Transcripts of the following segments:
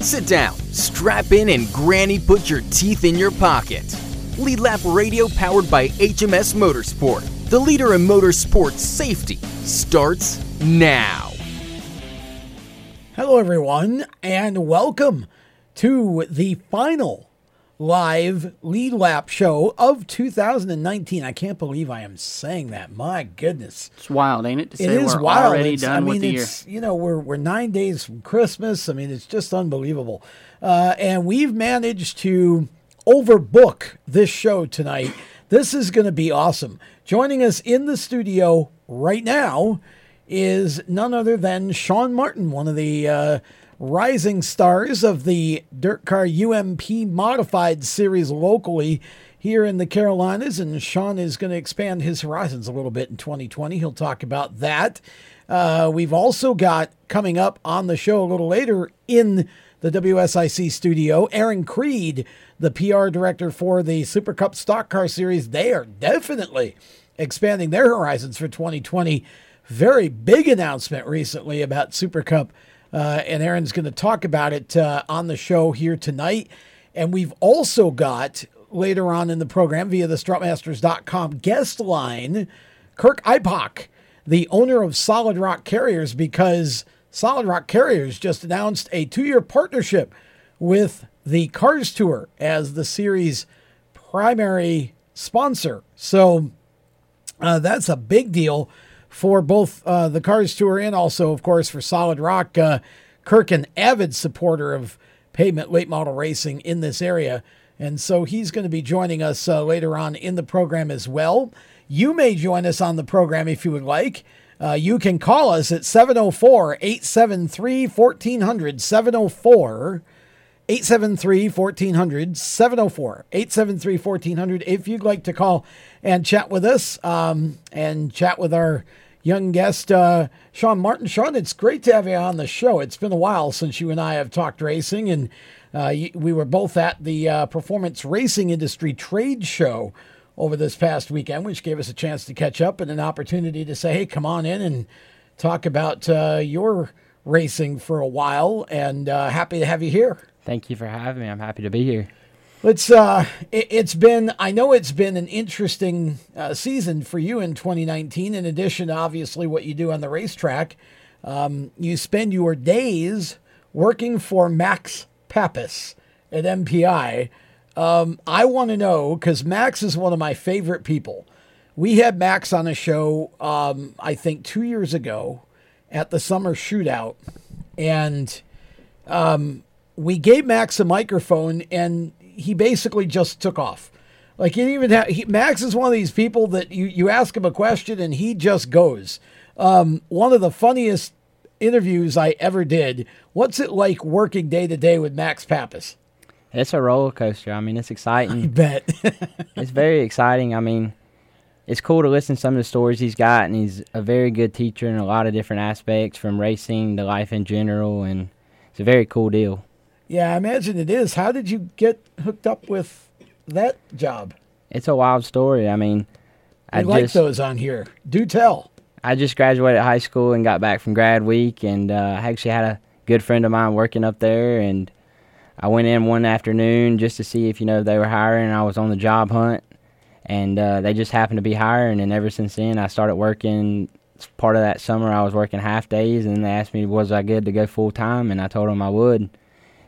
Sit down, strap in, and Granny put your teeth in your pocket. Lead Lap Radio powered by HMS Motorsport, the leader in motorsport safety, starts now. Hello, everyone, and welcome to the final live lead lap show of 2019. I can't believe I am saying that. My goodness. It's wild, ain't it? To say is we're wild. already It's- done I mean, with the year. it's, you know, we're, we're nine days from Christmas. I mean, it's just unbelievable. Uh, and we've managed to overbook this show tonight. This is going to be awesome. Joining us in the studio right now is none other than Shawn Martin, one of the uh, rising stars of the Dirt Car UMP Modified series locally here in the Carolinas. And Shawn is going to expand his horizons a little bit in 2020. He'll talk about that. Uh, we've also got coming up on the show a little later in the WSIC studio, Aaron Creed, the PR director for the Super Cup Stock Car Series. They are definitely expanding their horizons for 2020. Very big announcement recently about Super Cup, uh, and Aaron's going to talk about it uh, on the show here tonight. And we've also got later on in the program via the strutmasters.com guest line, Kirk Ipok, the owner of Solid Rock Carriers, because Solid Rock Carriers just announced a two year partnership with the Cars Tour as the series' primary sponsor. So uh, that's a big deal for both uh, the Cars Tour and also, of course, for Solid Rock. Uh, Kirk, an avid supporter of pavement late model racing in this area. And so he's going to be joining us uh, later on in the program as well. You may join us on the program if you would like. Uh, you can call us at 704 873 1400. 704 873 1400 704 873 1400 if you'd like to call and chat with us um, and chat with our young guest uh, shawn martin shawn it's great to have you on the show it's been a while since you and i have talked racing and uh, we were both at the uh, performance racing industry trade show over this past weekend which gave us a chance to catch up and an opportunity to say hey come on in and talk about uh, your racing for a while and uh, happy to have you here Thank you for having me. I'm happy to be here. Let's. Uh, it, it's been. I know it's been an interesting uh, season for you in 2019. In addition, obviously, what you do on the racetrack, um, you spend your days working for Max Papis at MPI. Um, I want to know because Max is one of my favorite people. We had Max on a show, um, I think, two years ago at the summer shootout, and we gave Max a microphone and he basically just took off. Like he even have, he, Max is one of these people that you, you ask him a question and he just goes. Um, one of the funniest interviews I ever did. What's it like working day to day with Max Papis? It's a roller coaster. I mean, it's exciting. Bet. it's very exciting. I mean, it's cool to listen to some of the stories he's got, and he's a very good teacher in a lot of different aspects, from racing to life in general, and it's a very cool deal. Yeah, I imagine it is. How did you get hooked up with that job? It's a wild story. I mean, I I like just those on here. Do tell. I just graduated high school and got back from grad week, and uh, I actually had a good friend of mine working up there, and I went in one afternoon just to see if you know they were hiring. I was on the job hunt, and uh, they just happened to be hiring, and ever since then I started working. Part of that summer I was working half days, and then they asked me was I good to go full time, and I told them I would,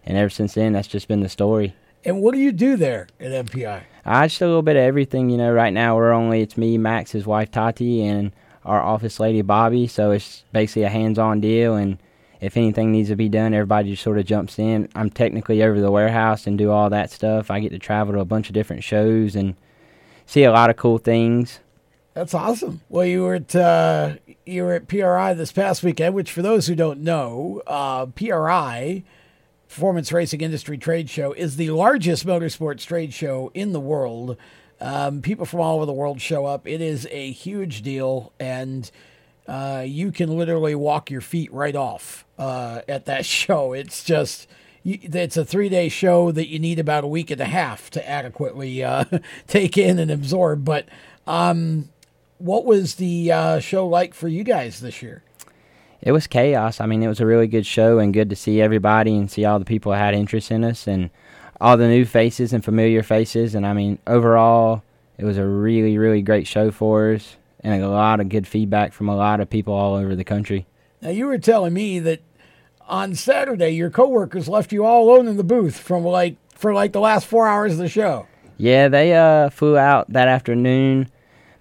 and ever since then that's just been the story. And what do you do there at MPI? I just a little bit of everything, you know. Right now, we're only it's me, Max, his wife Tati, and our office lady Bobby. So it's basically a hands-on deal, and if anything needs to be done, everybody just sort of jumps in. I'm technically over the warehouse and do all that stuff. I get to travel to a bunch of different shows and see a lot of cool things. That's awesome. Well, you were at uh, you were at PRI this past weekend, which for those who don't know, uh, PRI Performance Racing Industry Trade Show is the largest motorsports trade show in the world. Um, people from all over the world show up. It is a huge deal, and uh, you can literally walk your feet right off uh, at that show. It's just. It's a three day show that you need about a week and a half to adequately uh, take in and absorb. But um, what was the uh, show like for you guys this year? It was chaos. I mean, it was a really good show and good to see everybody and see all the people that had interest in us and all the new faces and familiar faces. And I mean, overall, it was a really, really great show for us and a lot of good feedback from a lot of people all over the country. Now, you were telling me that on Saturday your coworkers left you all alone in the booth from like for like the last four hours of the show. Yeah, they uh, flew out that afternoon.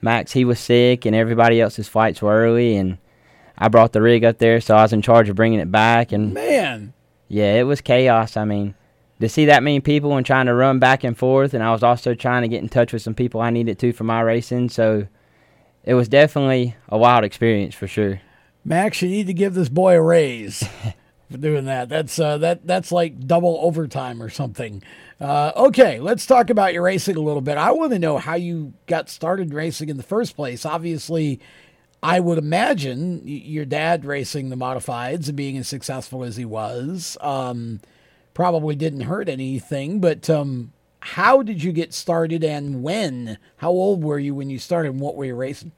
Max, he was sick, and everybody else's flights were early, and I brought the rig up there, so I was in charge of bringing it back. And man, yeah, it was chaos. I mean, to see that many people and trying to run back and forth, and I was also trying to get in touch with some people I needed to for my racing. So it was definitely a wild experience for sure. Max, you need to give this boy a raise for doing that. That's uh, that that's like double overtime or something. Uh, okay, let's talk about your racing a little bit. I want to know how you got started racing in the first place. Obviously, I would imagine your dad racing the modifieds and being as successful as he was um, probably didn't hurt anything. But um, how did you get started and when? How old were you when you started and what were you racing?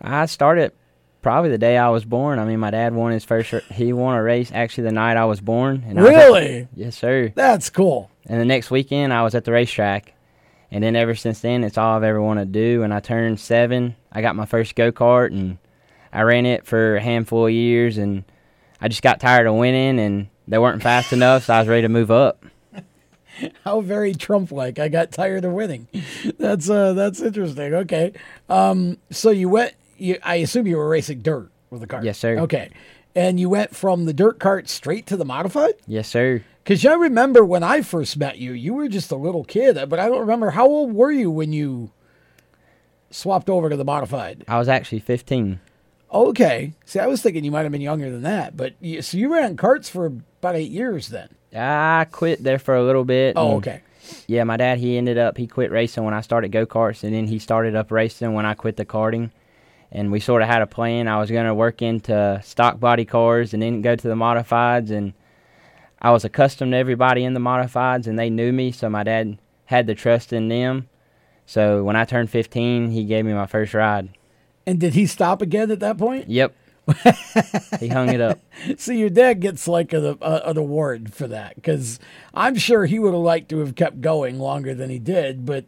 I started probably the day I was born. I mean, my dad won his first. He won a race actually the night I was born. And really? Was at, yes, sir. That's cool. And the next weekend, I was at the racetrack. And then ever since then, it's all I've ever wanted to do. When I turned seven, I got my first go kart, and I ran it for a handful of years. And I just got tired of winning, and they weren't fast enough, so I was ready to move up. How very Trump-like! I got tired of winning. That's uh, that's interesting. Okay, um, so you went. You, I assume you were racing dirt with the car. Yes, sir. Okay, and you went from the dirt cart straight to the modified. Yes, sir. Because I remember when I first met you, you were just a little kid, but I don't remember how old were you when you swapped over to the modified. I was actually 15. Okay. See, I was thinking you might have been younger than that, but you, so you ran carts for about eight years then. I quit there for a little bit. Oh, okay. Yeah, my dad he ended up he quit racing when I started go karts, and then he started up racing when I quit the karting. And we sort of had a plan. I was going to work into stock body cars and then go to the modifieds and I was accustomed to everybody in the modifieds, and they knew me, so my dad had the trust in them. So when I turned 15, he gave me my first ride. And did he stop again at that point? Yep. he hung it up. See, your dad gets like a, a, an award for that because I'm sure he would have liked to have kept going longer than he did, but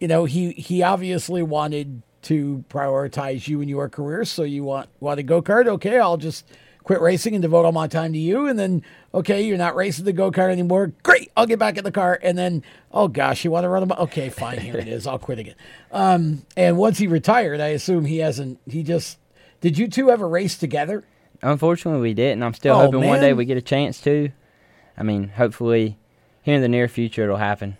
you know he he obviously wanted to prioritize you and your career. So you want want to go kart? Okay, I'll just quit racing and devote all my time to you. And then, okay, you're not racing the go kart anymore. Great, I'll get back in the car. And then, oh gosh, you want to run them? Okay, fine, here it is. I'll quit again. Um, and once he retired, I assume he hasn't. He just did. You two ever race together? Unfortunately, we didn't. I'm still oh, hoping man. one day we get a chance to. I mean, hopefully, here in the near future, it'll happen.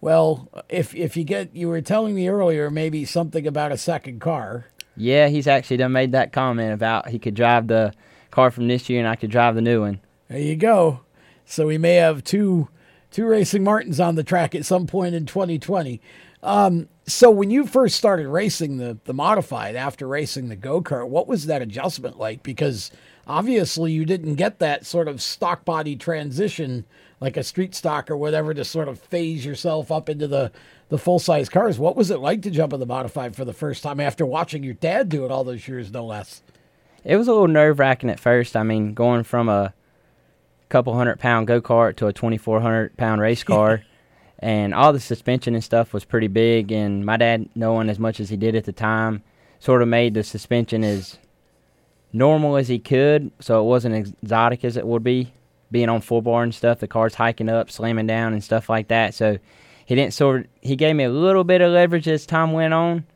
Well, if if you get, you were telling me earlier, maybe something about a second car. Yeah, he's actually done made that comment about he could drive the car from this year and I could drive the new one. There you go. So we may have two two racing Martins on the track at some point in 2020. Um, so when you first started racing the the modified after racing the go kart, what was that adjustment like? Because obviously you didn't get that sort of stock body transition like a street stock or whatever to sort of phase yourself up into the the full size cars. What was it like to jump in the modified for the first time after watching your dad do it all those years, no less? It was a little nerve wracking at first. I mean, going from a couple hundred pound go kart to a 2,400 pound race car. and all the suspension and stuff was pretty big. And my dad, knowing as much as he did at the time, sort of made the suspension as normal as he could, so it wasn't as exotic as it would be being on full bar and stuff. The car's hiking up, slamming down, and stuff like that. So he didn't sort. Of, he gave me a little bit of leverage as time went on,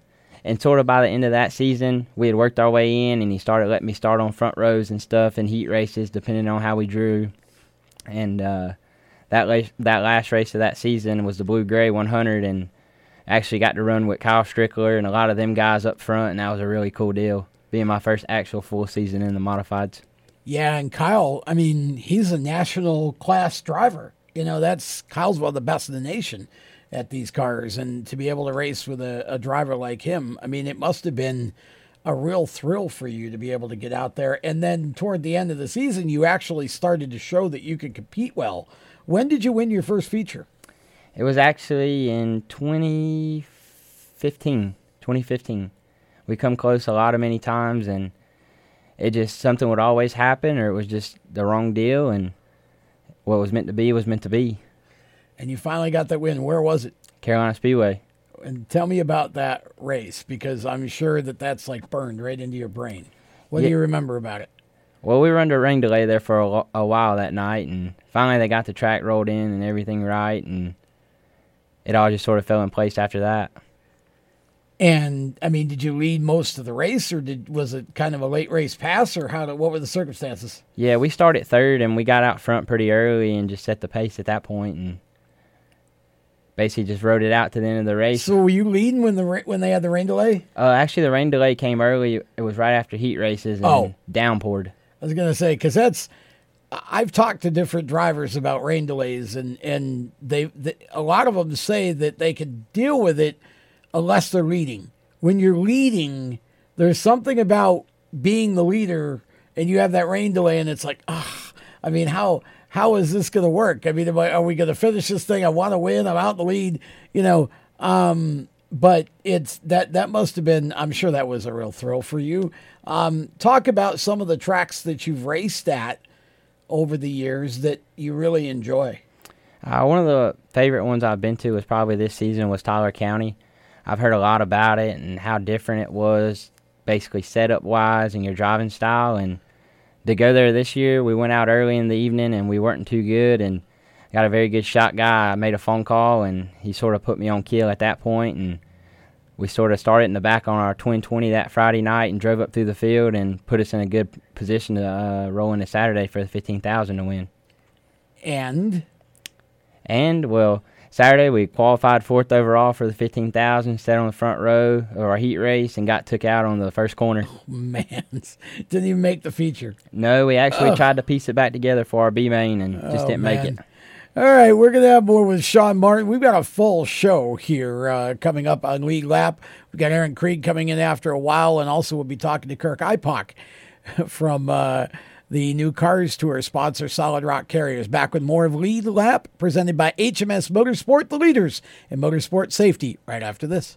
and sort of by the end of that season, we had worked our way in, and he started letting me start on front rows and stuff and heat races, depending on how we drew. And uh, that la- that last race of that season was the Blue Gray 100, and actually got to run with Kyle Strickler and a lot of them guys up front, and that was a really cool deal, being my first actual full season in the modifieds. Yeah, and Kyle, I mean, he's a national class driver. You know, that's Kyle's one of the best in the nation at these cars, and to be able to race with a, a driver like him, I mean, it must have been a real thrill for you to be able to get out there. And then toward the end of the season, you actually started to show that you could compete well. When did you win your first feature? It was actually in 2015. 2015. We come close a lot of many times, and it just something would always happen, or it was just the wrong deal, and what was meant to be was meant to be. And you finally got that win. Where was it? Carolina Speedway. And tell me about that race because I'm sure that that's like burned right into your brain. What Yeah. do you remember about it? Well, we were under rain delay there for a, a while that night, and finally they got the track rolled in and everything right, and it all just sort of fell in place after that. And I mean, did you lead most of the race, or did was it kind of a late race pass, or how? Did, what were the circumstances? Yeah, we started third, and we got out front pretty early and just set the pace at that point, and basically just rode it out to the end of the race. So were you leading when the ra- when they had the rain delay? Uh, actually, the rain delay came early. It was right after heat races and Oh. downpoured. I was gonna say because that's I've talked to different drivers about rain delays, and and they, they a lot of them say that they can deal with it unless they're leading. When you're leading, there's something about being the leader, and you have that rain delay, and it's like, ah, I mean, how how is this gonna work? I mean, I, are we gonna finish this thing? I want to win. I'm out in the lead, you know. Um, but it's that that must have been. I'm sure that was a real thrill for you. Um, talk about some of the tracks that you've raced at over the years that you really enjoy. Uh, one of the favorite ones I've been to was probably this season was Tyler County. I've heard a lot about it and how different it was, basically setup wise and your driving style. And to go there this year, we went out early in the evening and we weren't too good. And got a very good shot guy. I made a phone call and he sort of put me on kill at that point and we sort of started in the back on our twin 20 that Friday night and drove up through the field and put us in a good position to uh, roll into Saturday for the 15,000 to win. And And well, Saturday we qualified fourth overall for the 15,000, sat on the front row of our heat race and got took out on the first corner. Oh, man, didn't even make the feature. No, we actually tried to piece it back together for our B main and just Oh, didn't make it. All right, we're going to have more with Shawn Martin. We've got a full show here uh, coming up on Lead Lap. We've got Aaron Creed coming in after a while, and also we'll be talking to Kirk Ipok from uh, the new Cars Tour sponsor, Solid Rock Carriers. Back with more of Lead Lap, presented by HMS Motorsport, the leaders in motorsport safety, right after this.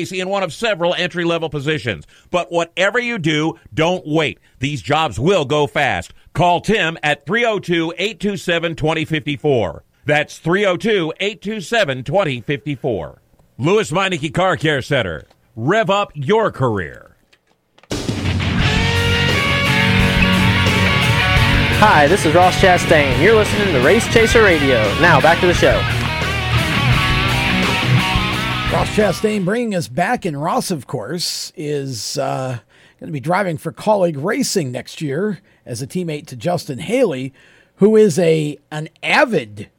in one of several entry level positions. But whatever you do, don't wait. These jobs will go fast. Call Tim at 302 827 2054. That's 302 827 2054. Lewes Meineke Car Care Center. Rev up your career. Hi, this is Ross Chastain. You're listening to Race Chaser Radio. Now, back to the show. Ross Chastain bringing us back, and Ross, of course, is uh, going to be driving for Kaulig Racing next year as a teammate to Justin Haley, who is a an avid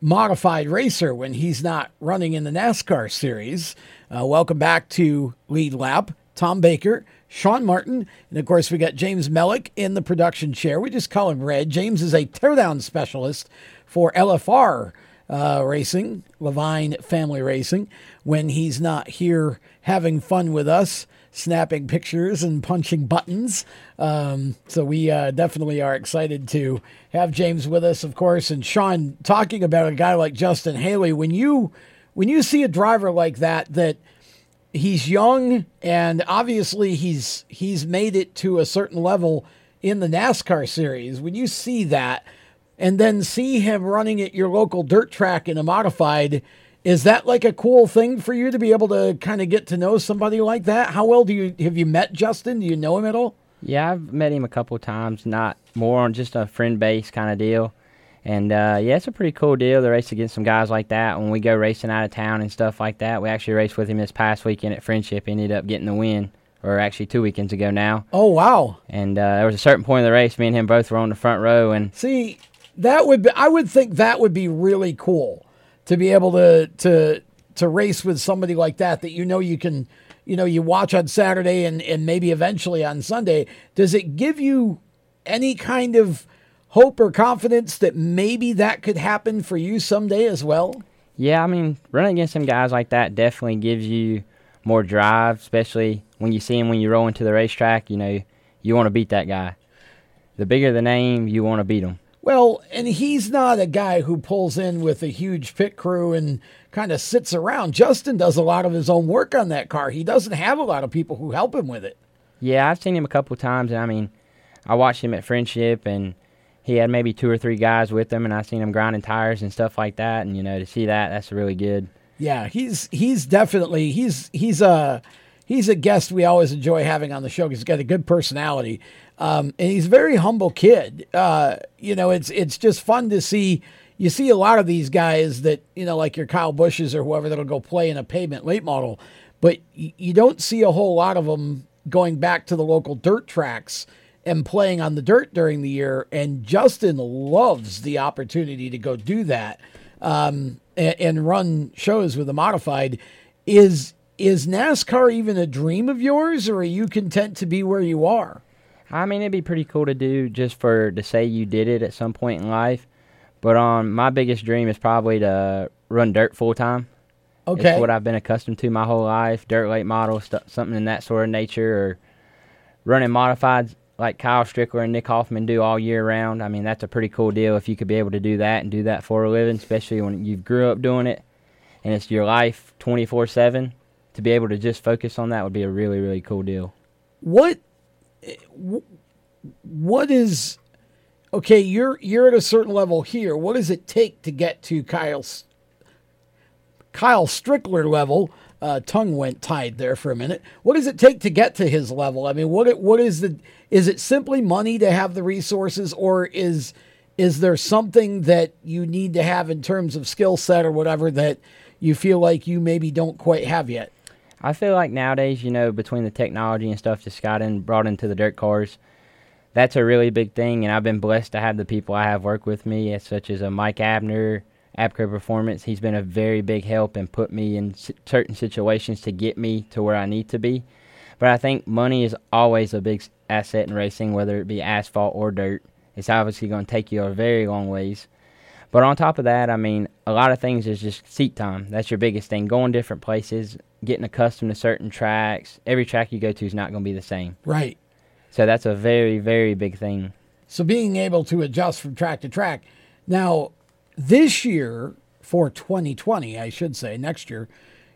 modified racer when he's not running in the NASCAR series. Uh, welcome back to Lead Lap, Tom Baker, Shawn Martin, and of course we got James Mellick in the production chair. We just call him Red. James is a teardown specialist for LFR uh, Racing, Leavine Family Racing, when he's not here having fun with us, snapping pictures and punching buttons. Um, so we uh, definitely are excited to have James with us, of course, and Shawn talking about a guy like Justin Haley. When you when you see a driver like that that he's young and obviously he's he's made it to a certain level in the NASCAR series. When you see that and then see him running at your local dirt track in a modified, is that like a cool thing for you to be able to kind of get to know somebody like that? How well do you have you met Justin? Do you know him at all? Yeah, I've met him a couple times, not more on just a friend base kind of deal. And uh, yeah, it's a pretty cool deal to race against some guys like that. When we go racing out of town and stuff like that, we actually raced with him this past weekend at Friendship. Ended up getting the win, or actually two weekends ago now. Oh wow! And uh, there was a certain point in the race, me and him both were on the front row. And see, that would be, I would think that would be really cool to be able to to to race with somebody like that that you know you can you know you watch on Saturday and and maybe eventually on Sunday. Does it give you any kind of hope or confidence that maybe that could happen for you someday as well? Yeah, I mean, running against some guys like that definitely gives you more drive, especially when you see him when you roll into the racetrack. You know, you want to beat that guy. The bigger the name, you want to beat him. Well, and he's not a guy who pulls in with a huge pit crew and kind of sits around. Justin does a lot of his own work on that car. He doesn't have a lot of people who help him with it. Yeah, I've seen him a couple times, and I mean, I watched him at Friendship, and he had maybe two or three guys with him, and I've seen him grinding tires and stuff like that. And you know, to see that, that's really good. Yeah, he's he's definitely he's he's a he's a guest we always enjoy having on the show because he's got a good personality, um, and he's a very humble kid. Uh, you know, it's it's just fun to see. You see a lot of these guys that you know, like your Kyle Busches or whoever that'll go play in a pavement late model, but you don't see a whole lot of them going back to the local dirt tracks and playing on the dirt during the year. And Justin loves the opportunity to go do that um, and, and, run shows with a modified. Is is NASCAR even a dream of yours, or are you content to be where you are? I mean, it'd be pretty cool to do just for to say you did it at some point in life. But um, my biggest dream is probably to run dirt full time. Okay, it's what I've been accustomed to my whole life: dirt late model, st- something in that sort of nature, or running modifieds like Kyle Strickler and Nick Hoffman do all year round. I mean, that's a pretty cool deal if you could be able to do that and do that for a living, especially when you grew up doing it and it's your life 24 7. To be able to just focus on that would be a really, really cool deal. What, what is, okay, you're, you're at a certain level here. What does it take to get to Kyle's, Kyle Strickler level? Uh, tongue went tied there for a minute. What does it take to get to his level? I mean, what what is the is it simply money to have the resources, or is is there something that you need to have in terms of skill set or whatever that you feel like you maybe don't quite have yet? I feel like nowadays, you know, between the technology and stuff that's got brought into the dirt cars, that's a really big thing. And I've been blessed to have the people I have work with me, such as a Mike Abner, Abco Performance. He's been a very big help and put me in certain situations to get me to where I need to be. But I think money is always a big asset in racing, whether it be asphalt or dirt. It's obviously going to take you a very long ways. But on top of that, I mean, a lot of things is just seat time. That's your biggest thing. Going different places, getting accustomed to certain tracks. Every track you go to is not going to be the same. Right. So that's a very, very big thing. So being able to adjust from track to track. Now, this year for 2020, I should say, next year,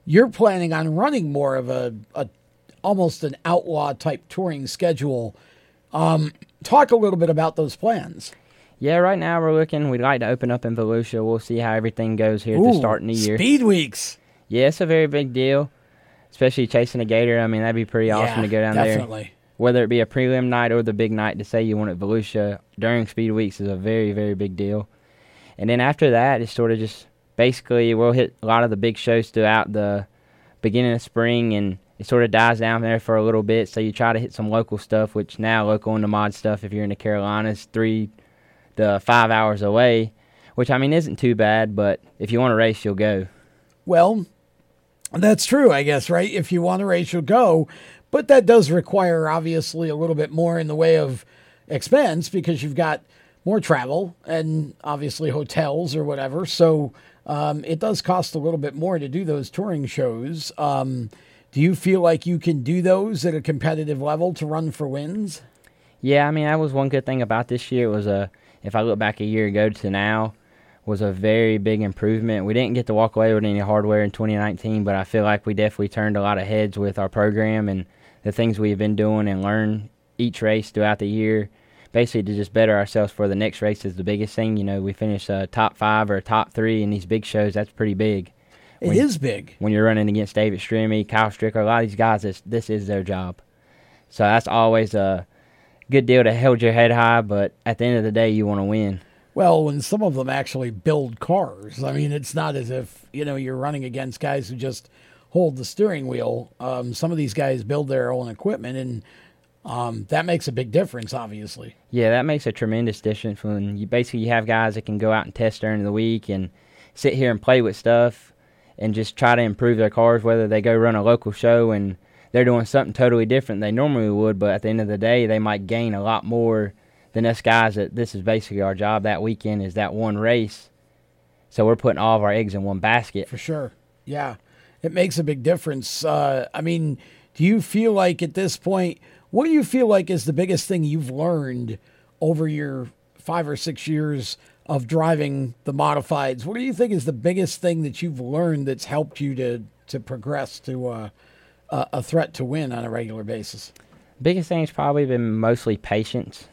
you're planning on running more of a, a almost an outlaw type touring schedule. Um, talk a little bit about those plans. Yeah, right now we're looking. We'd like to open up in Volusia. We'll see how everything goes here Ooh, at the start of the year. Speed weeks. Yeah, it's a very big deal, especially chasing a gator. I mean, that'd be pretty awesome yeah, to go down definitely. there. Whether it be a prelim night or the big night to say you want at Volusia during speed weeks is a very, very big deal. And then after that, it's sort of just basically we'll hit a lot of the big shows throughout the beginning of spring and it sort of dies down there for a little bit. So you try to hit some local stuff, which now local in the mod stuff, if you're in the Carolinas, three to five hours away, which I mean isn't too bad. But if you want to race, you'll go. Well, that's true, I guess, right? If you want to race, you'll go. But that does require, obviously, a little bit more in the way of expense because you've got more travel and obviously hotels or whatever. So um, it does cost a little bit more to do those touring shows. Um, do you feel like you can do those at a competitive level to run for wins? Yeah, I mean that was one good thing about this year. Was a if I look back a year ago to now, was a very big improvement. We didn't get to walk away with any hardware in 2019, but I feel like we definitely turned a lot of heads with our program and the things we've been doing and learn each race throughout the year. Basically, to just better ourselves for the next race is the biggest thing. You know, we finish a top five or a top three in these big shows. That's pretty big. It when, is big. When you're running against David Stremme, Kyle Strickler, a lot of these guys, this, this is their job. So that's always a good deal to hold your head high, but at the end of the day, you want to win. Well, when some of them actually build cars, I mean, it's not as if you know you're running against guys who just hold the steering wheel. Um, some of these guys build their own equipment, and um, that makes a big difference, obviously. Yeah, that makes a tremendous difference when you basically you have guys that can go out and test during the week and sit here and play with stuff and just try to improve their cars. Whether they go run a local show and they're doing something totally different than they normally would, but at the end of the day, they might gain a lot more than us guys that this is basically our job that weekend is that one race. So we're putting all of our eggs in one basket. For sure. Yeah. It makes a big difference. Uh, I mean, do you feel like at this point, what do you feel like is the biggest thing you've learned over your five or six years of driving the modifieds? What do you think is the biggest thing that you've learned that's helped you to, to progress to uh, a threat to win on a regular basis? Biggest thing has probably been mostly patience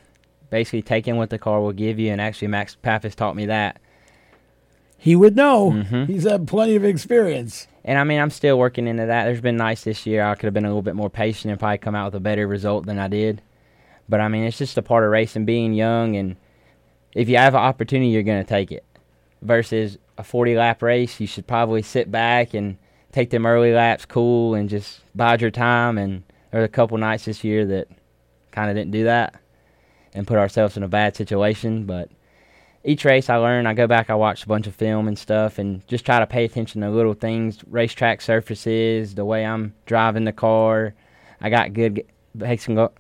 basically taking what the car will give you. And actually, Max Papis taught me that. He would know. Mm-hmm. He's had plenty of experience. And I mean, I'm still working into that. There's been nights this year I could have been a little bit more patient and probably come out with a better result than I did. But I mean, it's just a part of racing, being young, and if you have an opportunity, you're going to take it. Versus a 40 lap race, you should probably sit back and take them early laps cool and just bide your time. And there were a couple nights this year that kind of didn't do that and put ourselves in a bad situation. But each race I learn, I go back, I watch a bunch of film and stuff, and just try to pay attention to little things, racetrack surfaces, the way I'm driving the car. I got good. Some go,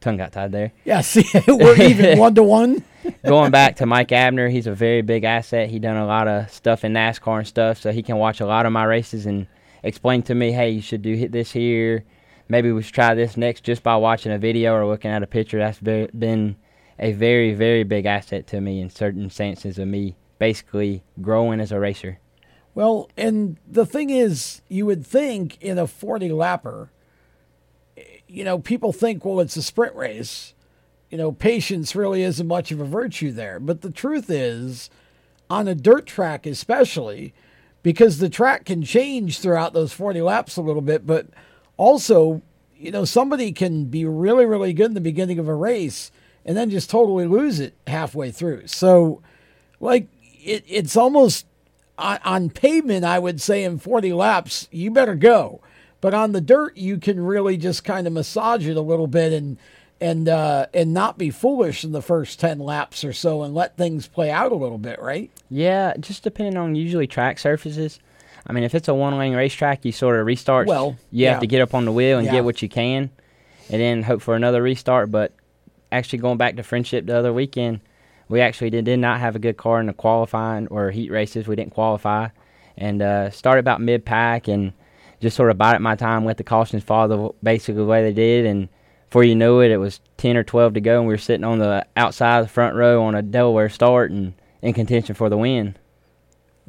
tongue got tied there. Yeah, see, we're even one to one. Going back to Mike Abner, he's a very big asset. He done a lot of stuff in NASCAR and stuff, so he can watch a lot of my races and explain to me, hey, you should do hit this here maybe we should try this next just by watching a video or looking at a picture. That's very, been a very, very big asset to me in certain senses of me basically growing as a racer. Well, and the thing is, you would think in a 40 lapper, you know, people think, well, it's a sprint race. You know, patience really isn't much of a virtue there. But the truth is, on a dirt track, especially, because the track can change throughout those 40 laps a little bit, but also, you know, somebody can be really, really good in the beginning of a race and then just totally lose it halfway through. So, like, it, it's almost on, on pavement, I would say in 40 laps, you better go. But on the dirt, you can really just kind of massage it a little bit and and uh, and not be foolish in the first ten laps or so and let things play out a little bit, right? Yeah, just depending on usually track surfaces. I mean, if it's a one lane racetrack, you sort of restart. Well, you yeah. have to get up on the wheel and Yeah. get what you can, and then hope for another restart. But actually, going back to friendship the other weekend, we actually did, did not have a good car in the qualifying or heat races. We didn't qualify, and uh, started about mid pack and just sort of bided my time, let the cautions follow the, basically the way they did, and before you knew it, it was ten or twelve to go, and we were sitting on the outside of the front row on a Delaware start and in contention for the win.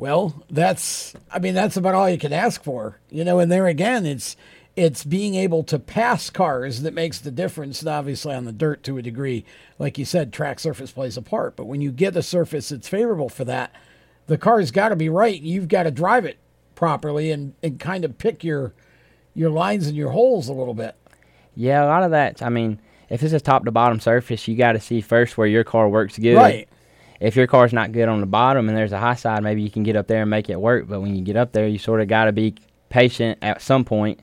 Well, that's I mean that's about all you can ask for. You know, and there again it's it's being able to pass cars that makes the difference and obviously on the dirt to a degree. Like you said, track surface plays a part, but when you get a surface that's favorable for that, the car's got to be right and you've got to drive it properly and, and kind of pick your your lines and your holes a little bit. Yeah, a lot of that. I mean, if it's a top to bottom surface, you got to see first where your car works good. Right. If your car's not good on the bottom and there's a high side, maybe you can get up there and make it work. But when you get up there, you sort of got to be patient at some point.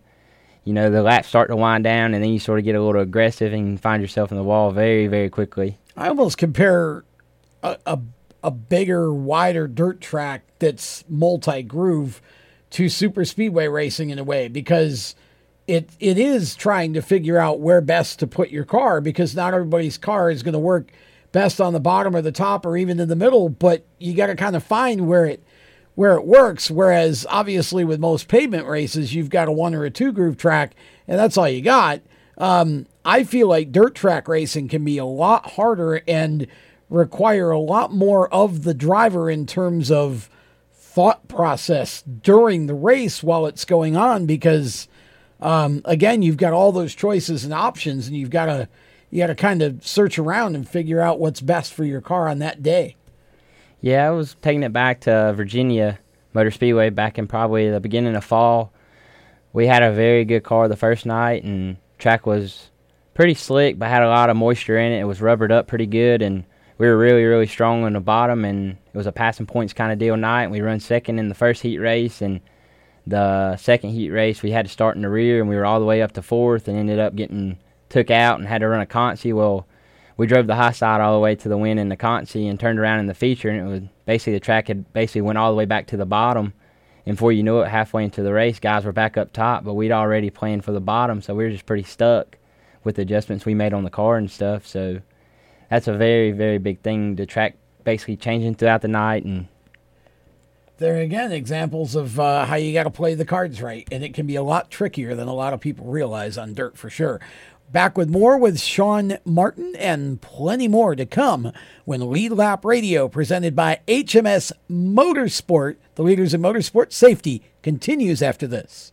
You know, the laps start to wind down, and then you sort of get a little aggressive and find yourself in the wall very, very quickly. I almost compare a, a, a bigger, wider dirt track that's multi groove to super speedway racing in a way because it it is trying to figure out where best to put your car because not everybody's car is going to work best on the bottom or the top or even in the middle, but you got to kind of find where it where it works. Whereas obviously with most pavement races, you've got a one or a two groove track, and that's all you got. Um, I feel like dirt track racing can be a lot harder and require a lot more of the driver in terms of thought process during the race while it's going on because um, again you've got all those choices and options and you've got to you got to kind of search around and figure out what's best for your car on that day Yeah, I was taking it back to Virginia Motor Speedway back in probably the beginning of fall. We had a very good car the first night, and track was pretty slick, but had a lot of moisture in it. It was rubbered up pretty good, and we were really, really strong on the bottom. And it was a passing points kind of deal night. We run second in the first heat race, and the second heat race we had to start in the rear, and we were all the way up to fourth, and ended up getting took out and had to run a consi. Well, we drove the high side all the way to the win in the consi and turned around in the feature, and it was basically the track had basically went all the way back to the bottom. And before you knew it, halfway into the race, guys were back up top, but we'd already planned for the bottom, so we were just pretty stuck with the adjustments we made on the car and stuff. So that's a very, very big thing. The track basically changing throughout the night, and there again examples of uh, how you got to play the cards right and it can be a lot trickier than a lot of people realize on dirt for sure back with more with shawn martin and plenty more to come when lead lap radio presented by hms motorsport the leaders in motorsport safety continues after this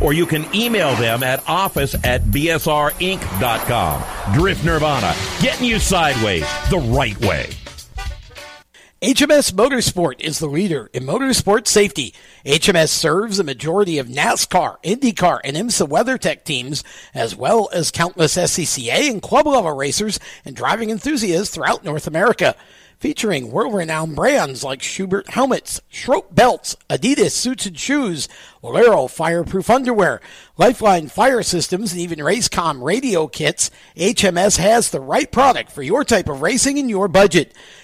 or you can email them at office at bsrinc.com. Drift Nirvana, getting you sideways the right way. HMS Motorsport is the leader in motorsport safety. HMS serves a majority of NASCAR, IndyCar, and IMSA WeatherTech teams, as well as countless SCCA and club level racers and driving enthusiasts throughout North America. Featuring world-renowned brands like Schuberth helmets, Schroth belts, Adidas suits and shoes, Olero fireproof underwear, Lifeline fire systems, and even Racecom radio kits, HMS has the right product for your type of racing and your budget.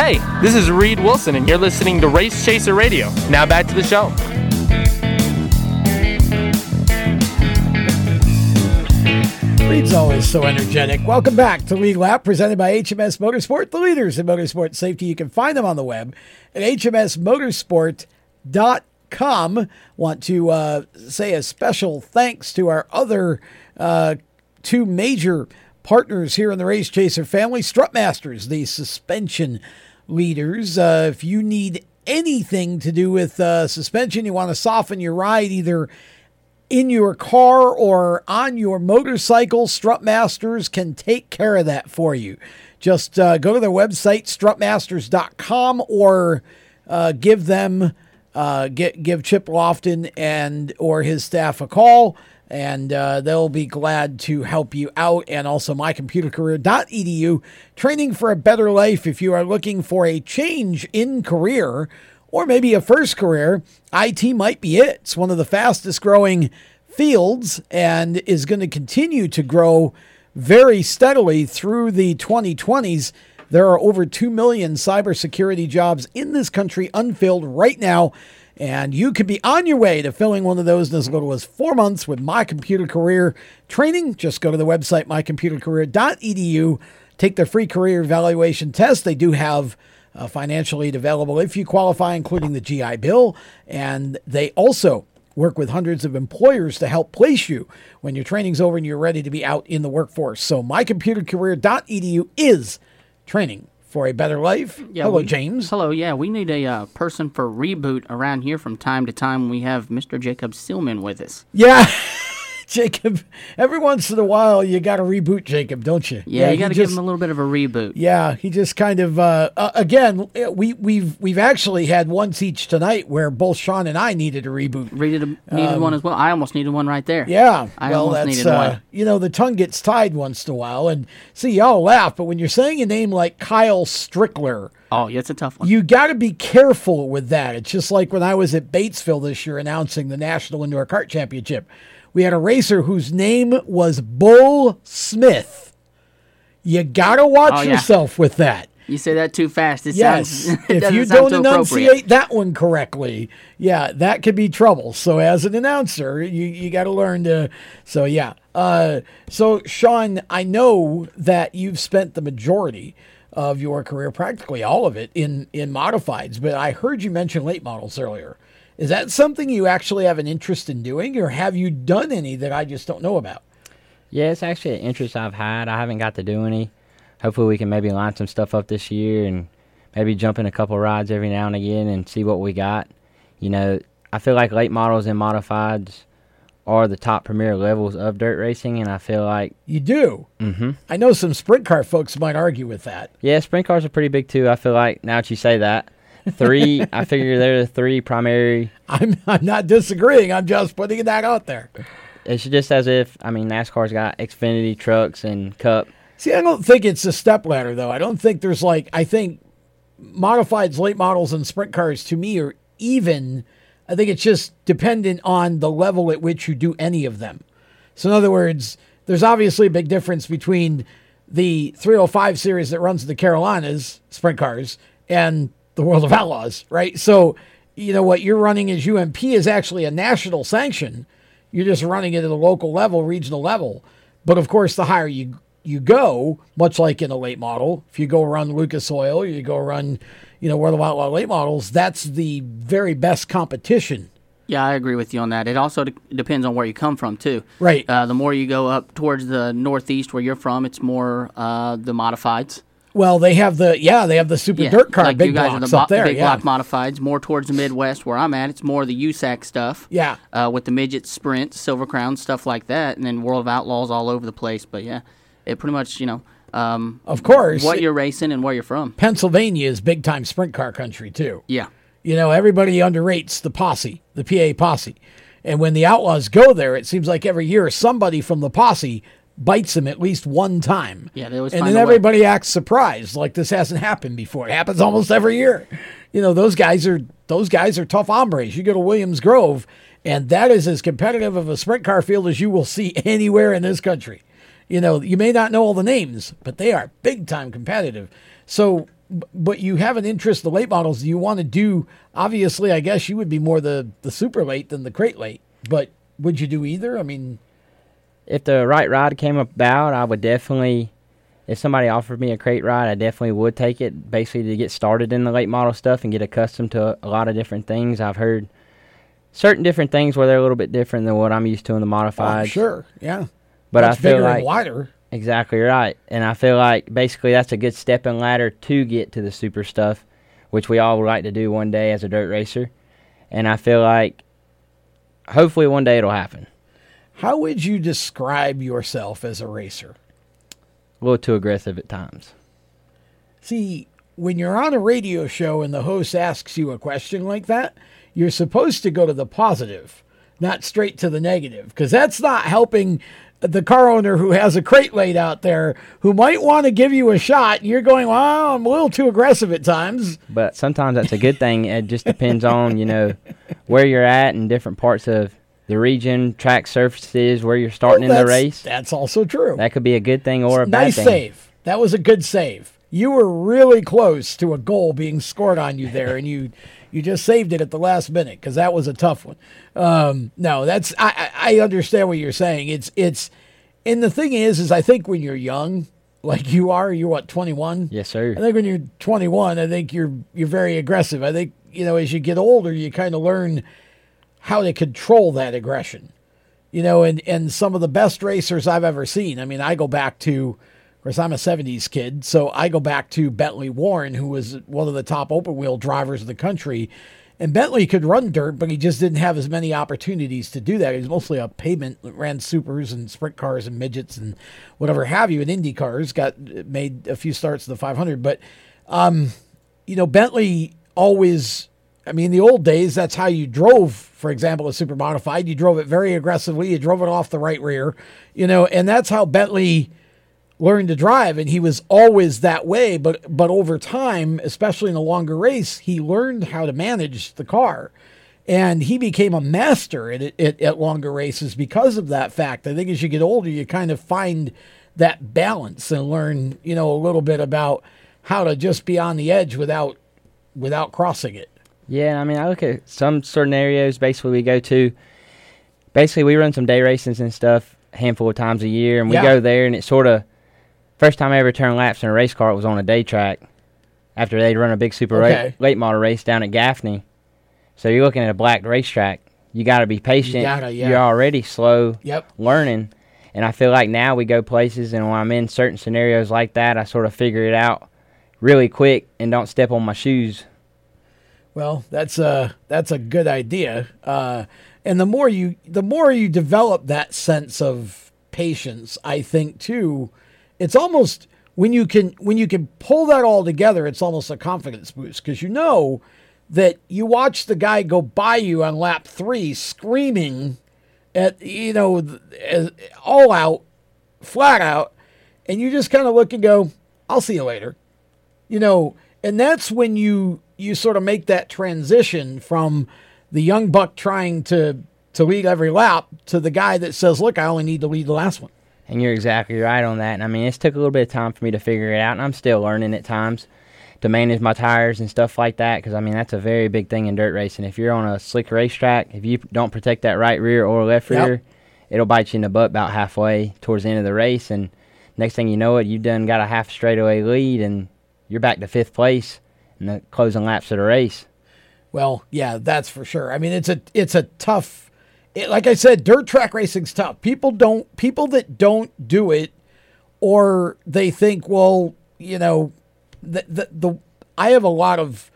Hey, this is Reed Wilson, and you're listening to Race Chaser Radio. Now back to the show. Reed's always so energetic. Welcome back to Lead Lap, presented by HMS Motorsport, the leaders in motorsport safety. You can find them on the web at hmsmotorsport.com. Want to uh, say a special thanks to our other uh, two major partners here in the Race Chaser family Strutmasters, the suspension leaders. Uh, if you need anything to do with uh, suspension, you want to soften your ride either in your car or on your motorcycle, Strutmasters can take care of that for you. Just uh, go to their website, strutmasters.com, or uh, give them, uh, get, give Chip Lofton and or his staff a call, and uh, they'll be glad to help you out. And also mycomputercareer.edu, training for a better life. If you are looking for a change in career, or maybe a first career, IT might be it. It's one of the fastest growing fields and is going to continue to grow very steadily through the 2020s. There are over 2 million cybersecurity jobs in this country unfilled right now. And you could be on your way to filling one of those in as little as four months with My Computer Career training. Just go to the website, mycomputercareer.edu, take their free career evaluation test. They do have uh, financial aid available if you qualify, including the GI Bill. And they also work with hundreds of employers to help place you when your training's over and you're ready to be out in the workforce. So, mycomputercareer.edu is training for a better life. Yeah, Hello, we- James. Hello, yeah, we need a uh, person for reboot around here from time to time. We have Mr. Jacob Stillman with us. Yeah. Jacob, every once in a while you got to reboot Jacob, don't you? Yeah, you got to give him a little bit of a reboot. Yeah, he just kind of uh, uh, again we we've we've actually had once each tonight where both Shawn and I needed a reboot. Needed, a, needed Um, one as well. I almost needed one right there. Yeah, I well, almost needed uh, one. you know the tongue gets tied once in a while, and see y'all laugh, but when you're saying a name like Kyle Strickler, Oh, yeah, it's a tough one. you got to be careful with that. It's just like when I was at Batesville this year announcing the National Indoor Kart Championship. We had a racer whose name was Bull Smith. You got to watch Oh, yeah. yourself with that. You say that too fast. It yes, sounds. it if you don't enunciate that one correctly, yeah, that could be trouble. So as an announcer, you you got to learn to. So yeah, uh, so Shawn, I know that you've spent the majority of your career, practically all of it, in in modifieds. But I heard you mention late models earlier. Is that something you actually have an interest in doing, or have you done any that I just don't know about? Yeah, it's actually an interest I've had. I haven't got to do any. Hopefully, we can maybe line some stuff up this year and maybe jump in a couple rides every now and again and see what we got. You know, I feel like late models and modifieds are the top premier levels of dirt racing, and I feel like You do. Mm-hmm. I know some sprint car folks might argue with that. yeah, sprint cars are pretty big too. I feel like now that you say that, three. I figure they're the three primary. I'm I'm not disagreeing. I'm just putting that out there. It's just as if I mean NASCAR's got Xfinity trucks and Cup. See, I don't think it's a step ladder though. I don't think there's like I think modifieds, late models, and sprint cars to me are even. I think it's just dependent on the level at which you do any of them. So in other words, there's obviously a big difference between the 305 series that runs the Carolinas sprint cars and the World of Outlaws, right? So, you know, what you're running as UMP is actually a national sanction. You're just running it at a local level, regional level. But of course, the higher you you go, much like in a late model, if you go run Lucas Oil, you go run, you know, World of Outlaw late models, that's the very best competition. Yeah, I agree with you on that. It also de- depends on where you come from too. Right. Uh, the more you go up towards the northeast where you're from, it's more uh, the modifieds. Well, they have the yeah, they have the super Yeah, dirt car like big blocks bo- up there. big yeah. block modifieds. More towards the Midwest where I'm at, it's more of the USAC stuff. Yeah. Uh, with the midget sprints, silver crown stuff like that, and then World of Outlaws all over the place. But yeah, it pretty much you know. Um, Of course. what you're racing and where you're from. Pennsylvania is big time sprint car country too. Yeah. You know, everybody underrates the posse, the PA posse. And when the Outlaws go there, it seems like every year somebody from the posse bites him at least one time. Yeah, they always and find then a way. everybody acts surprised, like this hasn't happened before. It happens almost every year. You know, those guys are those guys are tough hombres. You go to Williams Grove, and that is as competitive of a sprint car field as you will see anywhere in this country. You know, you may not know all the names, but they are big time competitive. So, but you have an interest in the late models. You want to do, obviously, I guess you would be more the, the super late than the crate late. But would you do either? I mean, if the right ride came about, I would definitely. If somebody offered me a crate ride, I definitely would take it. Basically, to get started in the late model stuff and get accustomed to a lot of different things. I've heard certain different things where they're a little bit different than what I'm used to in the modified. oh, sure, yeah. But Much I feel like wider. Exactly right, and I feel like basically that's a good stepping ladder to get to the super stuff, which we all would like to do one day as a dirt racer, and I feel like hopefully one day it'll happen. How would you describe yourself as a racer? A little too aggressive at times. See, when you're on a radio show and the host asks you a question like that, you're supposed to go to the positive, not straight to the negative, because that's not helping the car owner who has a crate laid out there who might want to give you a shot. You're going, well, I'm a little too aggressive at times. But sometimes that's a good thing. It just depends on you know where you're at and different parts of the region, track surfaces, where you're starting Well, in the race. That's also true. That could be a good thing or a bad nice thing. save. That was a good save. You were really close to a goal being scored on you there, and you you just saved it at the last minute because that was a tough one. Um, no, that's I, I I understand what you're saying. It's it's and the thing is, is I think when you're young, like you are, you're what 21. Yes, sir. I think when you're 21, I think you're you're very aggressive. I think you know as you get older, you kind of learn how to control that aggression. You know, and and some of the best racers I've ever seen. I mean, I go back to, of course, I'm a '70s kid, so I go back to Bentley Warren, who was one of the top open wheel drivers in the country. And Bentley could run dirt, but he just didn't have as many opportunities to do that. He was mostly a pavement, ran supers and sprint cars and midgets and whatever have you, and Indy cars. Got made a few starts in the 500, but um, you know, Bentley always, I mean, the old days, that's how you drove, for example, a super modified. You drove it very aggressively, you drove it off the right rear, you know, and that's how Bentley learned to drive. And he was always that way. But, but over time, especially in a longer race, he learned how to manage the car. And he became a master at, at, at longer races because of that fact. I think as you get older, you kind of find that balance and learn, you know, a little bit about how to just be on the edge without without crossing it. Yeah, I mean, I look at some certain areas. Basically, we go to. Basically, we run some day races and stuff a handful of times a year, and we Yeah. go there, and it's sort of first time I ever turned laps in a race car. It was on a day track after they'd run a big super Okay. late model race down at Gaffney. So you're looking at a black racetrack. You got to be patient. gotta, yeah. You're already slow Yep. learning, and I feel like now we go places, and when I'm in certain scenarios like that, I sort of figure it out really quick and don't step on my shoes. Well, that's a that's a good idea. Uh, and the more you the more you develop that sense of patience, I think too, it's almost when you can when you can pull that all together, it's almost a confidence boost because you know that you watch the guy go by you on lap three screaming at you know all out, flat out, and you just kind of look and go, "I'll see you later." you know and that's when you you sort of make that transition from the young buck trying to to lead every lap to the guy that says look i only need to lead the last one And you're exactly right on that. And I mean, it's took a little bit of time for me to figure it out, and I'm still learning at times to manage my tires and stuff like that. Because I mean, that's a very big thing in dirt racing. If you're on a slick racetrack, if you don't protect that right rear or left Yep. rear, it'll bite you in the butt about halfway towards the end of the race. And next thing you know it, you've done got a half straightaway lead, and you're back to fifth place in the closing laps of the race. Well, yeah, that's for sure. I mean, it's a it's a tough. It, like I said, dirt track racing's tough. People don't people that don't do it, or they think, well, you know, the the, the I have a lot of,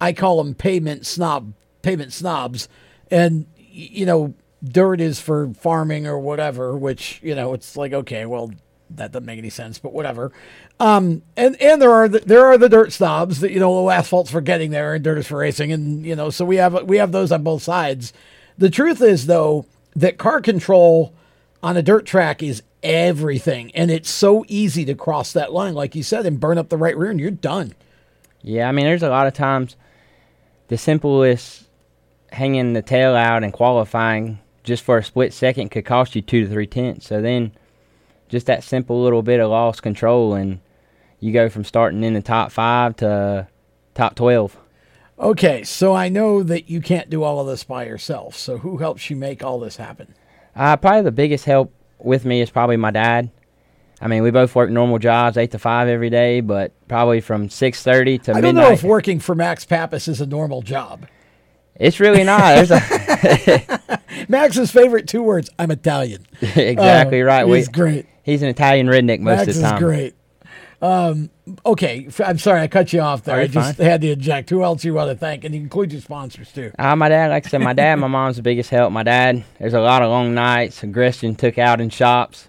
I call them pavement snob pavement snobs, and you know, dirt is for farming or whatever. Which you know, it's like okay, well, that doesn't make any sense, but whatever. Um, and and there are the, there are the dirt snobs that you know, oh, asphalt's for getting there and dirt is for racing, and you know, so we have we have those on both sides. The truth is though that car control on a dirt track is everything, and it's so easy to cross that line, like you said, and burn up the right rear, and you're done. Yeah, I mean, there's a lot of times the simplest hanging the tail out and qualifying just for a split second could cost you two to three tenths. So then, just that simple little bit of lost control, and you go from starting in the top five to top 12. Okay, so I know that you can't do all of this by yourself. So who helps you make all this happen? Uh, probably the biggest help with me is probably my dad. I mean, we both work normal jobs, eight to five every day, but probably from six thirty to I don't midnight. know if working for Max Pappas is a normal job. it's really not. There's a Max's favorite two words: "I'm Italian." exactly Oh, right. He's great. He's an Italian redneck most Max of the time. is great. Um, okay, I'm sorry I cut you off there. I just fine. had to inject. Who else you want to thank? And include your sponsors too. Uh, my dad, like I said, my dad, my mom's the biggest help. My dad, there's a lot of long nights, aggression took out in shops,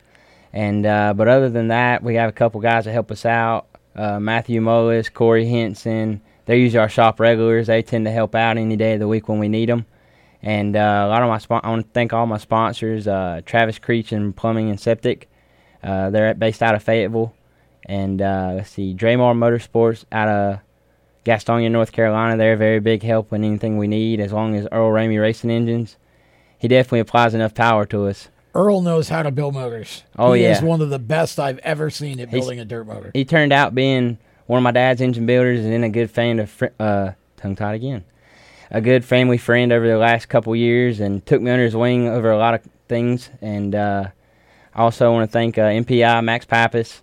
and uh, but other than that, we have a couple guys that help us out. Uh, Matthew Mullis, Corey Henson, they're usually our shop regulars. They tend to help out any day of the week when we need them. And uh, a lot of my spon- I want to thank all my sponsors, uh, Travis Creech and Plumbing and Septic. Uh, they're based out of Fayetteville. And uh, let's see, Draymar Motorsports out of Gastonia, North Carolina. They're a very big help in anything we need, as long as Earl Ramey Racing Engines. He definitely applies enough power to us. Earl knows how to build motors. Oh, he yeah. is one of the best I've ever seen at He's- building a dirt motor. He turned out being one of my dad's engine builders and then a good fan of, fr- uh, tongue tied again, a good family friend over the last couple years and took me under his wing over a lot of things. And uh, I also want to thank uh, MPI, Max Pappas,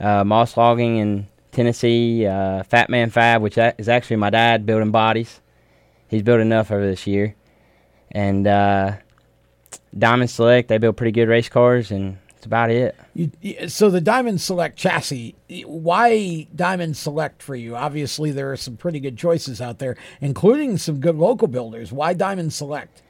uh, Moss Logging in Tennessee, uh, Fat Man Fab, which is actually my dad building bodies. He's built enough over this year. And uh, Diamond Select, they build pretty good race cars, and that's about it. You, so the Diamond Select chassis, why Diamond Select for you? Obviously, there are some pretty good choices out there, including some good local builders. Why Diamond Select?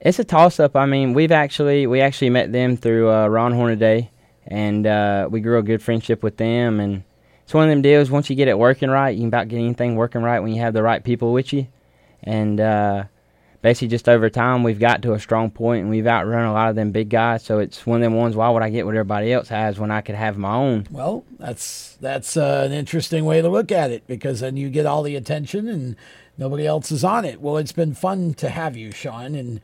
It's a toss up. I mean, we've actually we actually met them through uh, Ron Hornaday, and uh, we grew a good friendship with them. And it's one of them deals. Once you get it working right, you can about get anything working right when you have the right people with you. And uh, basically, just over time, we've got to a strong point, and we've outrun a lot of them big guys. So it's one of them ones. Why would I get what everybody else has when I could have my own? Well, that's that's uh, an interesting way to look at it because then you get all the attention and nobody else is on it. Well, it's been fun to have you, Shawn, and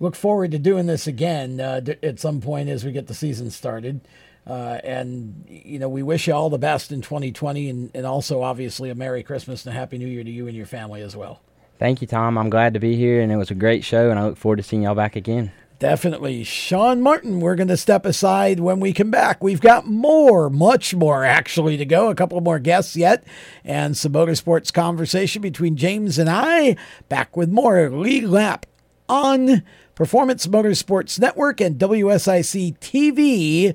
look forward to doing this again uh, d- at some point as we get the season started. Uh, and you know, we wish you all the best in 2020, and, and also obviously a Merry Christmas and a Happy New Year to you and your family as well. Thank you, Tom. I'm glad to be here, and it was a great show, and I look forward to seeing y'all back again. Definitely. Shawn Martin, we're going to step aside when we come back. We've got more, much more actually to go. A couple more guests yet, and some motorsports conversation between James and I. Back with more Lead Lap on Performance Motorsports Network and WSIC TV.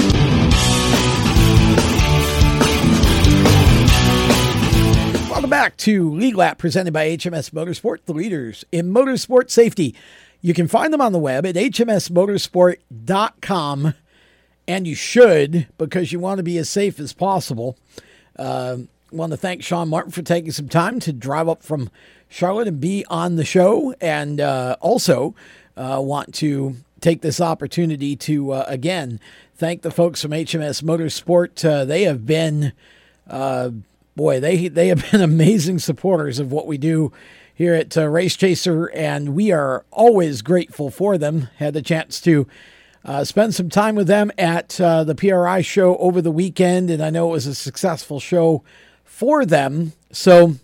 Back to Lead Lap presented by HMS Motorsport, the leaders in motorsport safety. You can find them on the web at hmsmotorsport.com, and you should because you want to be as safe as possible. Uh, want to thank Shawn Martin for taking some time to drive up from Charlotte and be on the show, and uh, also uh, want to take this opportunity to uh, again thank the folks from HMS Motorsport. Uh, they have been uh, boy, they they have been amazing supporters of what we do here at uh, Race Chaser, and we are always grateful for them. Had the chance to uh, spend some time with them at uh, the PRI show over the weekend, and I know it was a successful show for them. So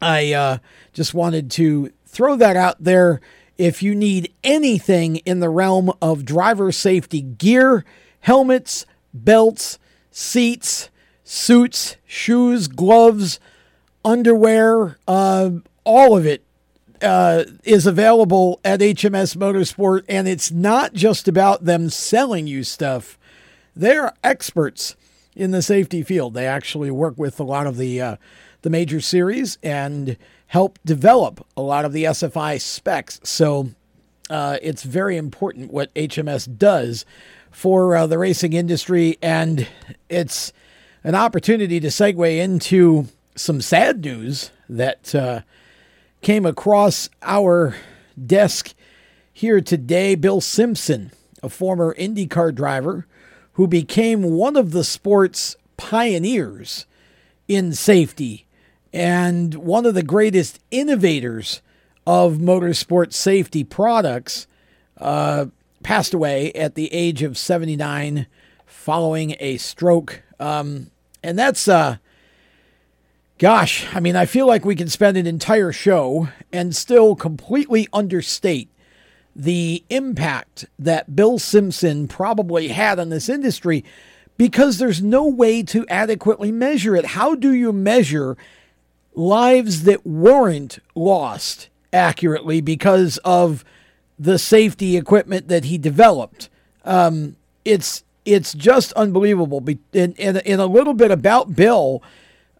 I uh, just wanted to throw that out there. If you need anything in the realm of driver safety gear, helmets, belts, seats, suits, shoes, gloves, underwear, uh, all of it uh, is available at HMS Motorsport. And it's not just about them selling you stuff, they're experts in the safety field. They actually work with a lot of the, uh, the major series and help develop a lot of the SFI specs. So uh, it's very important what HMS does for uh, the racing industry. And it's an opportunity to segue into some sad news that uh, came across our desk here today. Bill Simpson, a former IndyCar driver who became one of the sport's pioneers in safety and one of the greatest innovators of motorsport safety products, uh, passed away at the age of 79 following a stroke. Um, and that's, uh, gosh, I mean, I feel like we can spend an entire show and still completely understate the impact that Bill Simpson probably had on this industry because there's no way to adequately measure it. How do you measure lives that weren't lost accurately because of the safety equipment that he developed. Um, it's it's just unbelievable. In, and, and a little bit about Bill.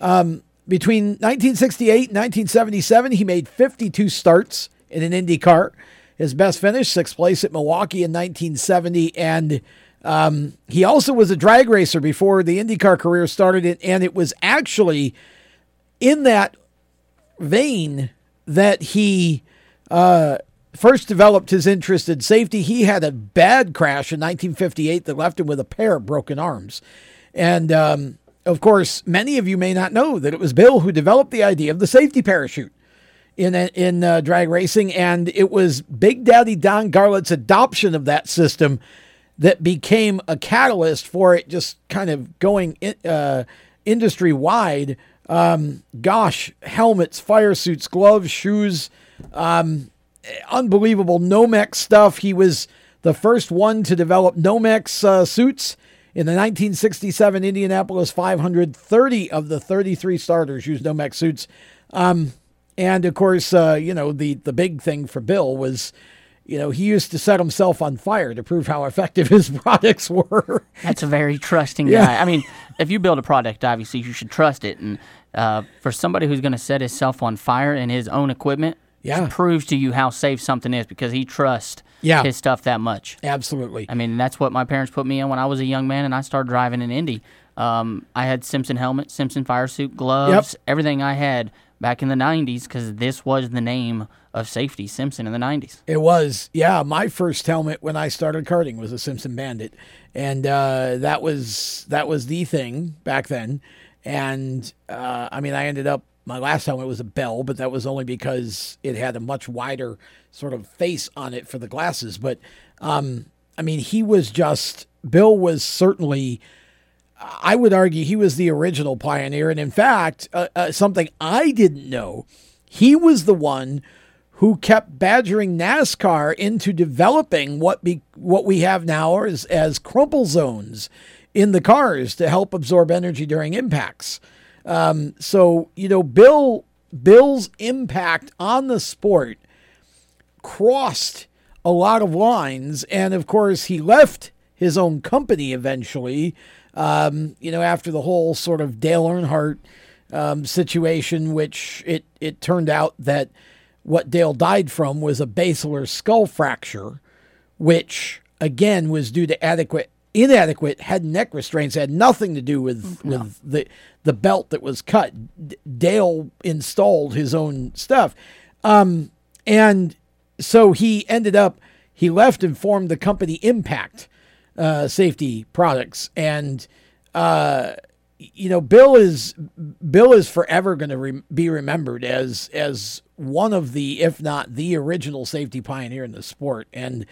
Um, between 1968 and 1977, he made 52 starts in an Indy car. His best finish, sixth place at Milwaukee in 1970. And um, he also was a drag racer before the IndyCar career started. And it was actually in that vein that he uh, first developed his interest in safety. He had a bad crash in 1958 that left him with a pair of broken arms. And um, of course, many of you may not know that it was Bill who developed the idea of the safety parachute in in uh, drag racing, and it was Big Daddy Don Garlits' adoption of that system that became a catalyst for it just kind of going in, uh, industry wide. Um, gosh, helmets, fire suits, gloves, shoes, um, unbelievable Nomex stuff. He was the first one to develop Nomex uh, suits. In the 1967 Indianapolis 500, 30 of the 33 starters used Nomex suits. Um, and of course, uh, you know, the, the big thing for Bill was, you know, he used to set himself on fire to prove how effective his products were. That's a very trusting Yeah. guy. I mean, if you build a product, obviously you should trust it. And uh, for somebody who's going to set himself on fire in his own equipment, Yeah. proves to you how safe something is because he trusts Yeah. his stuff that much. Absolutely. I mean, that's what my parents put me in when I was a young man and I started driving in Indy. Um, I had Simpson helmet, Simpson fire suit, gloves, everything I had back in the 90s because this was the name of safety, Simpson in the 90s. It was, yeah. My first helmet when I started karting was a Simpson Bandit, and uh, that was that was the thing back then. And uh, I mean, I ended up my last helmet was a Bell, but that was only because it had a much wider sort of face on it for the glasses. But um, I mean, he was just Bill was certainly. I would argue he was the original pioneer, and in fact, uh, uh, something I didn't know, he was the one who kept badgering NASCAR into developing what be, what we have now as as crumple zones in the cars to help absorb energy during impacts. Um, so you know, Bill Bill's impact on the sport crossed a lot of lines, and of course, he left his own company eventually. Um, you know, after the whole sort of Dale Earnhardt um, situation, which it it turned out that what Dale died from was a basilar skull fracture, which again was due to adequate inadequate head and neck restraints had nothing to do with with the the belt that was cut. D- Dale installed his own stuff, um, and so he ended up he left and formed the company Impact uh, Safety Products, and uh, you know Bill is Bill is forever going to re- be remembered as as one of the if not the original safety pioneer in the sport, and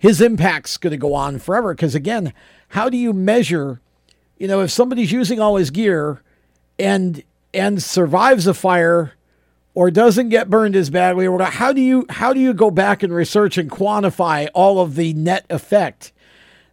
his impact's going to go on forever. Because again, how do you measure? You know, if somebody's using all his gear and and survives a fire or doesn't get burned as badly or how do you how do you go back and research and quantify all of the net effect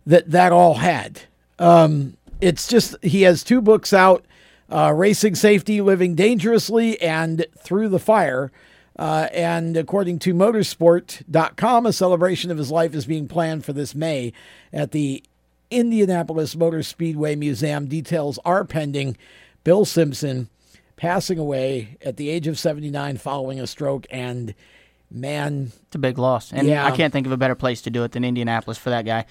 that that all had? Um, it's just he has two books out: uh, "Racing Safety: Living Dangerously" and "Through the Fire." Uh, and according to motorsport.com, a celebration of his life is being planned for this May at the Indianapolis Motor Speedway Museum. Details are pending. Bill Simpson passing away at the age of 79 following a stroke. And man, It's a big loss. And Yeah. I can't think of a better place to do it than Indianapolis for that guy.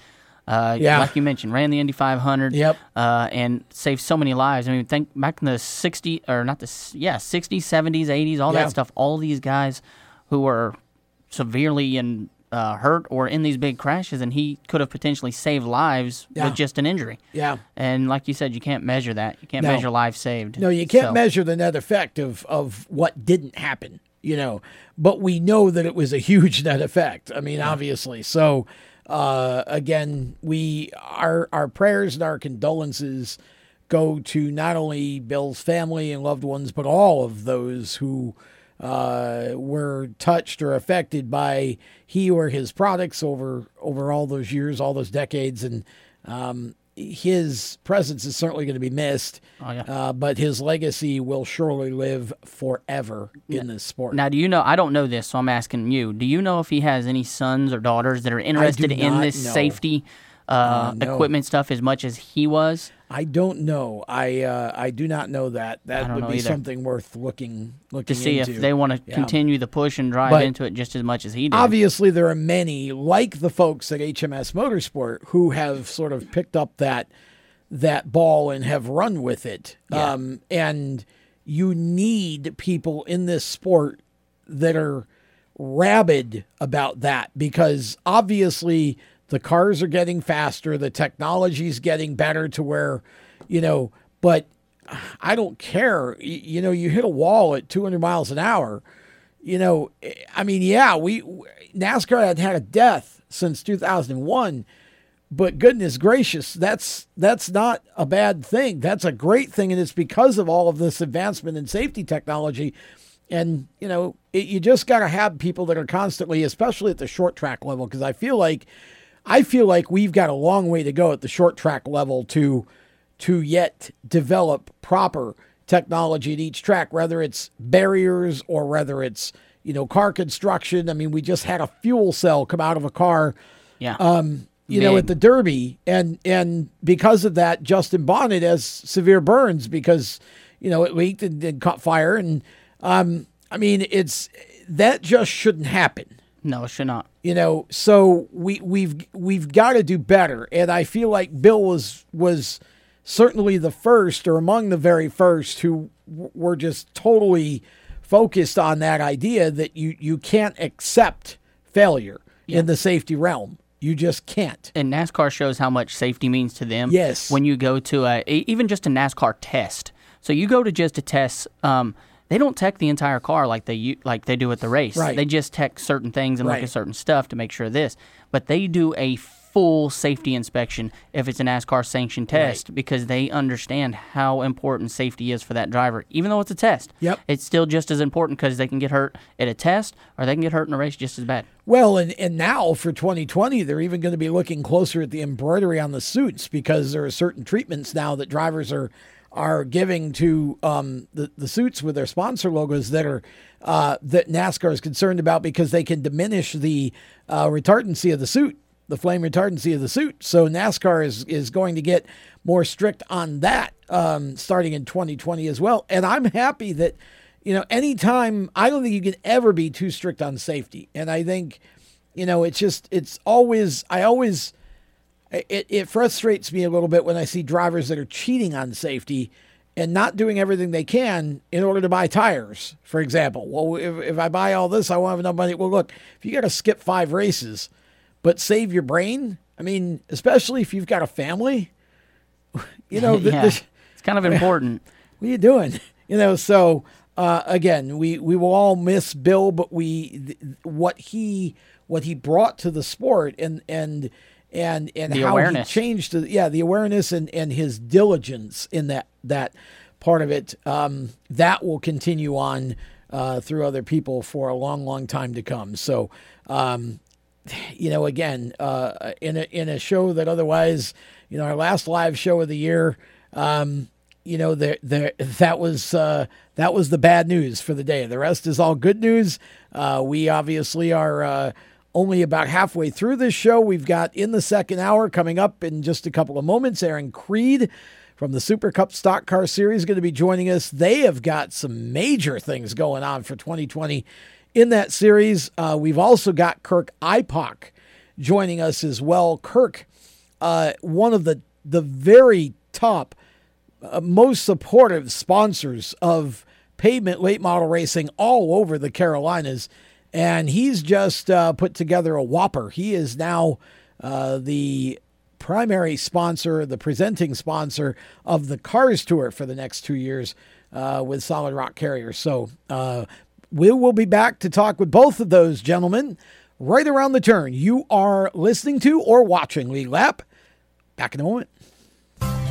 Uh, Yeah. Like you mentioned, ran the Indy 500. Yep. Uh, and saved so many lives. I mean, think back in the 60s, or not the, yeah, 60s, 70s, 80s, all Yeah. that stuff. All these guys who were severely and uh, hurt or in these big crashes, and he could have potentially saved lives Yeah. with just an injury. Yeah. And like you said, you can't measure that. You can't No. measure lives saved. No, you can't So- measure the net effect of, of what didn't happen, you know, but we know that it was a huge net effect. I mean, obviously. So, uh, again, we, our, our prayers and our condolences go to not only Bill's family and loved ones, but all of those who, uh, were touched or affected by he or his products over, over all those years, all those decades. And, um, his presence is certainly going to be missed. Oh, yeah. uh, but his legacy will surely live forever in this sport. Now, do you know? I don't know this, so I'm asking you. Do you know if he has any sons or daughters that are interested in this know. safety uh, Uh, no. equipment stuff as much as he was? I don't know. I uh, I do not know that. That would be either. something worth looking looking To see into. if they want to Yeah. continue the push and drive But into it just as much as he did. Obviously, there are many like the folks at HMS Motorsport who have sort of picked up that that ball and have run with it. Yeah. Um, and you need people in this sport that are rabid about that because obviously the cars are getting faster, the technology's getting better to where, you know, but I don't care. You know, you hit a wall at 200 miles an hour. You know, I mean, yeah, we NASCAR had had a death since 2001, but goodness gracious, that's that's not a bad thing. That's a great thing, and it's because of all of this advancement in safety technology. And you know, it, you just got to have people that are constantly, especially at the short track level, because I feel like I feel like we've got a long way to go at the short track level to to yet develop proper technology at each track, whether it's barriers or whether it's you know car construction. I mean, we just had a fuel cell come out of a car, yeah, um, you know, at the Derby, and and because of that, Justin Bonnet has severe burns because you know it leaked and, and caught fire, and um, I mean, it's that just shouldn't happen. No, it should not. You know, so we we've we've got to do better, and I feel like Bill was was certainly the first or among the very first who w- were just totally focused on that idea that you you can't accept failure in the safety realm. You just can't. And NASCAR shows how much safety means to them. Yes. When you go to a even just a NASCAR test. So you go to just a test. Um, they don't tech the entire car like they like they do at the race. Right. They just tech certain things and look at certain stuff to make sure of this. But they do a full safety inspection if it's a NASCAR sanctioned test because they understand how important safety is for that driver. Even though it's a test, Yep. it's still just as important because they can get hurt at a test or they can get hurt in a race just as bad. Well, and, and now for 2020, they're even going to be looking closer at the embroidery on the suits because there are certain treatments now that drivers are are giving to um, the the suits with their sponsor logos that are uh, that NASCAR is concerned about because they can diminish the uh, retardancy of the suit, the flame retardancy of the suit. So NASCAR is is going to get more strict on that um, starting in 2020 as well. And I'm happy that you know, anytime I don't think you can ever be too strict on safety. And I think, you know, it's just it's always I always it, it frustrates me a little bit when I see drivers that are cheating on safety and not doing everything they can in order to buy tires, for example. Well, if, if I buy all this, I won't have enough money. Well, look, if you got to skip five races, but save your brain, I mean, especially if you've got a family, you know, Yeah. It's kind of important. what are you doing? You know, so uh, again, we we will all miss Bill, but we th- what he what he brought to the sport and and and and The how awareness. he changed the, yeah the awareness and and his diligence in that that part of it um, that will continue on uh, through other people for a long long time to come. So. Um, you know, again, uh, in a in a show that otherwise, you know, our last live show of the year, um, you know, there there that was uh, that was the bad news for the day. The rest is all good news. Uh, we obviously are uh, only about halfway through this show. We've got in the second hour coming up in just a couple of moments. Aaron Creed from the Super Cup Stock Car Series going to be joining us. They have got some major things going on for 2020 in that series. Uh, we've also got Kirk Ipok joining us as well. Kirk, uh, one of the the very top, uh, most supportive sponsors of pavement late model racing all over the Carolinas, and he's just uh, put together a whopper. He is now uh, the primary sponsor, the presenting sponsor of the Cars Tour for the next two years uh, with Solid Rock Carrier. So uh, we will be back to talk with both of those gentlemen right around the turn. You are listening to or watching Lead Lap. Back in a moment.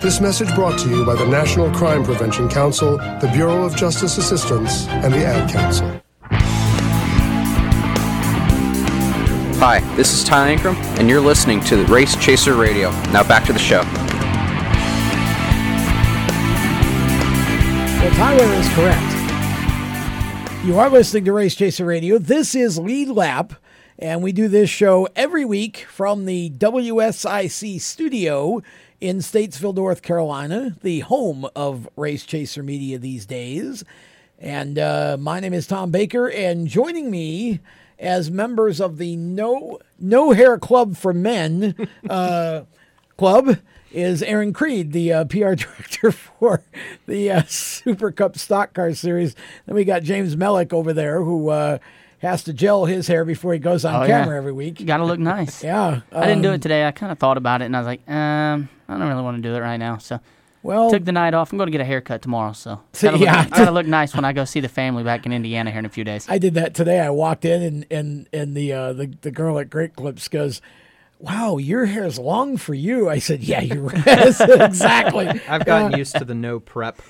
This message brought to you by the National Crime Prevention Council, the Bureau of Justice Assistance, and the Ad Council. Hi, this is Ty Ankrum, and you're listening to the Race Chaser Radio. Now back to the show. Well, Tyler is correct. You are listening to Race Chaser Radio. This is Lead Lap, and we do this show every week from the WSIC studio in Statesville, North Carolina, the home of Race Chaser Media these days. And uh, my name is Tom Baker, and joining me as members of the No No Hair Club for Men uh, club is Aaron Creed, the uh, PR director for the uh, Super Cup Stock Car Series. Then we got James Mellick over there, who uh, has to gel his hair before he goes on Oh, camera yeah. every week. You got to look nice. yeah, I didn't do um, it today. I kind of thought about it, and I was like, um, I don't really want to do it right now. So, well, took the night off. I'm going to get a haircut tomorrow. So, See, gotta look, yeah. gotta look nice when I go see the family back in Indiana here in a few days. I did that today. I walked in and and and the uh, the the girl at Great Clips goes, "Wow, your hair's long for you." I said, "Yeah, you're right." exactly. I've gotten Uh, used to the no prep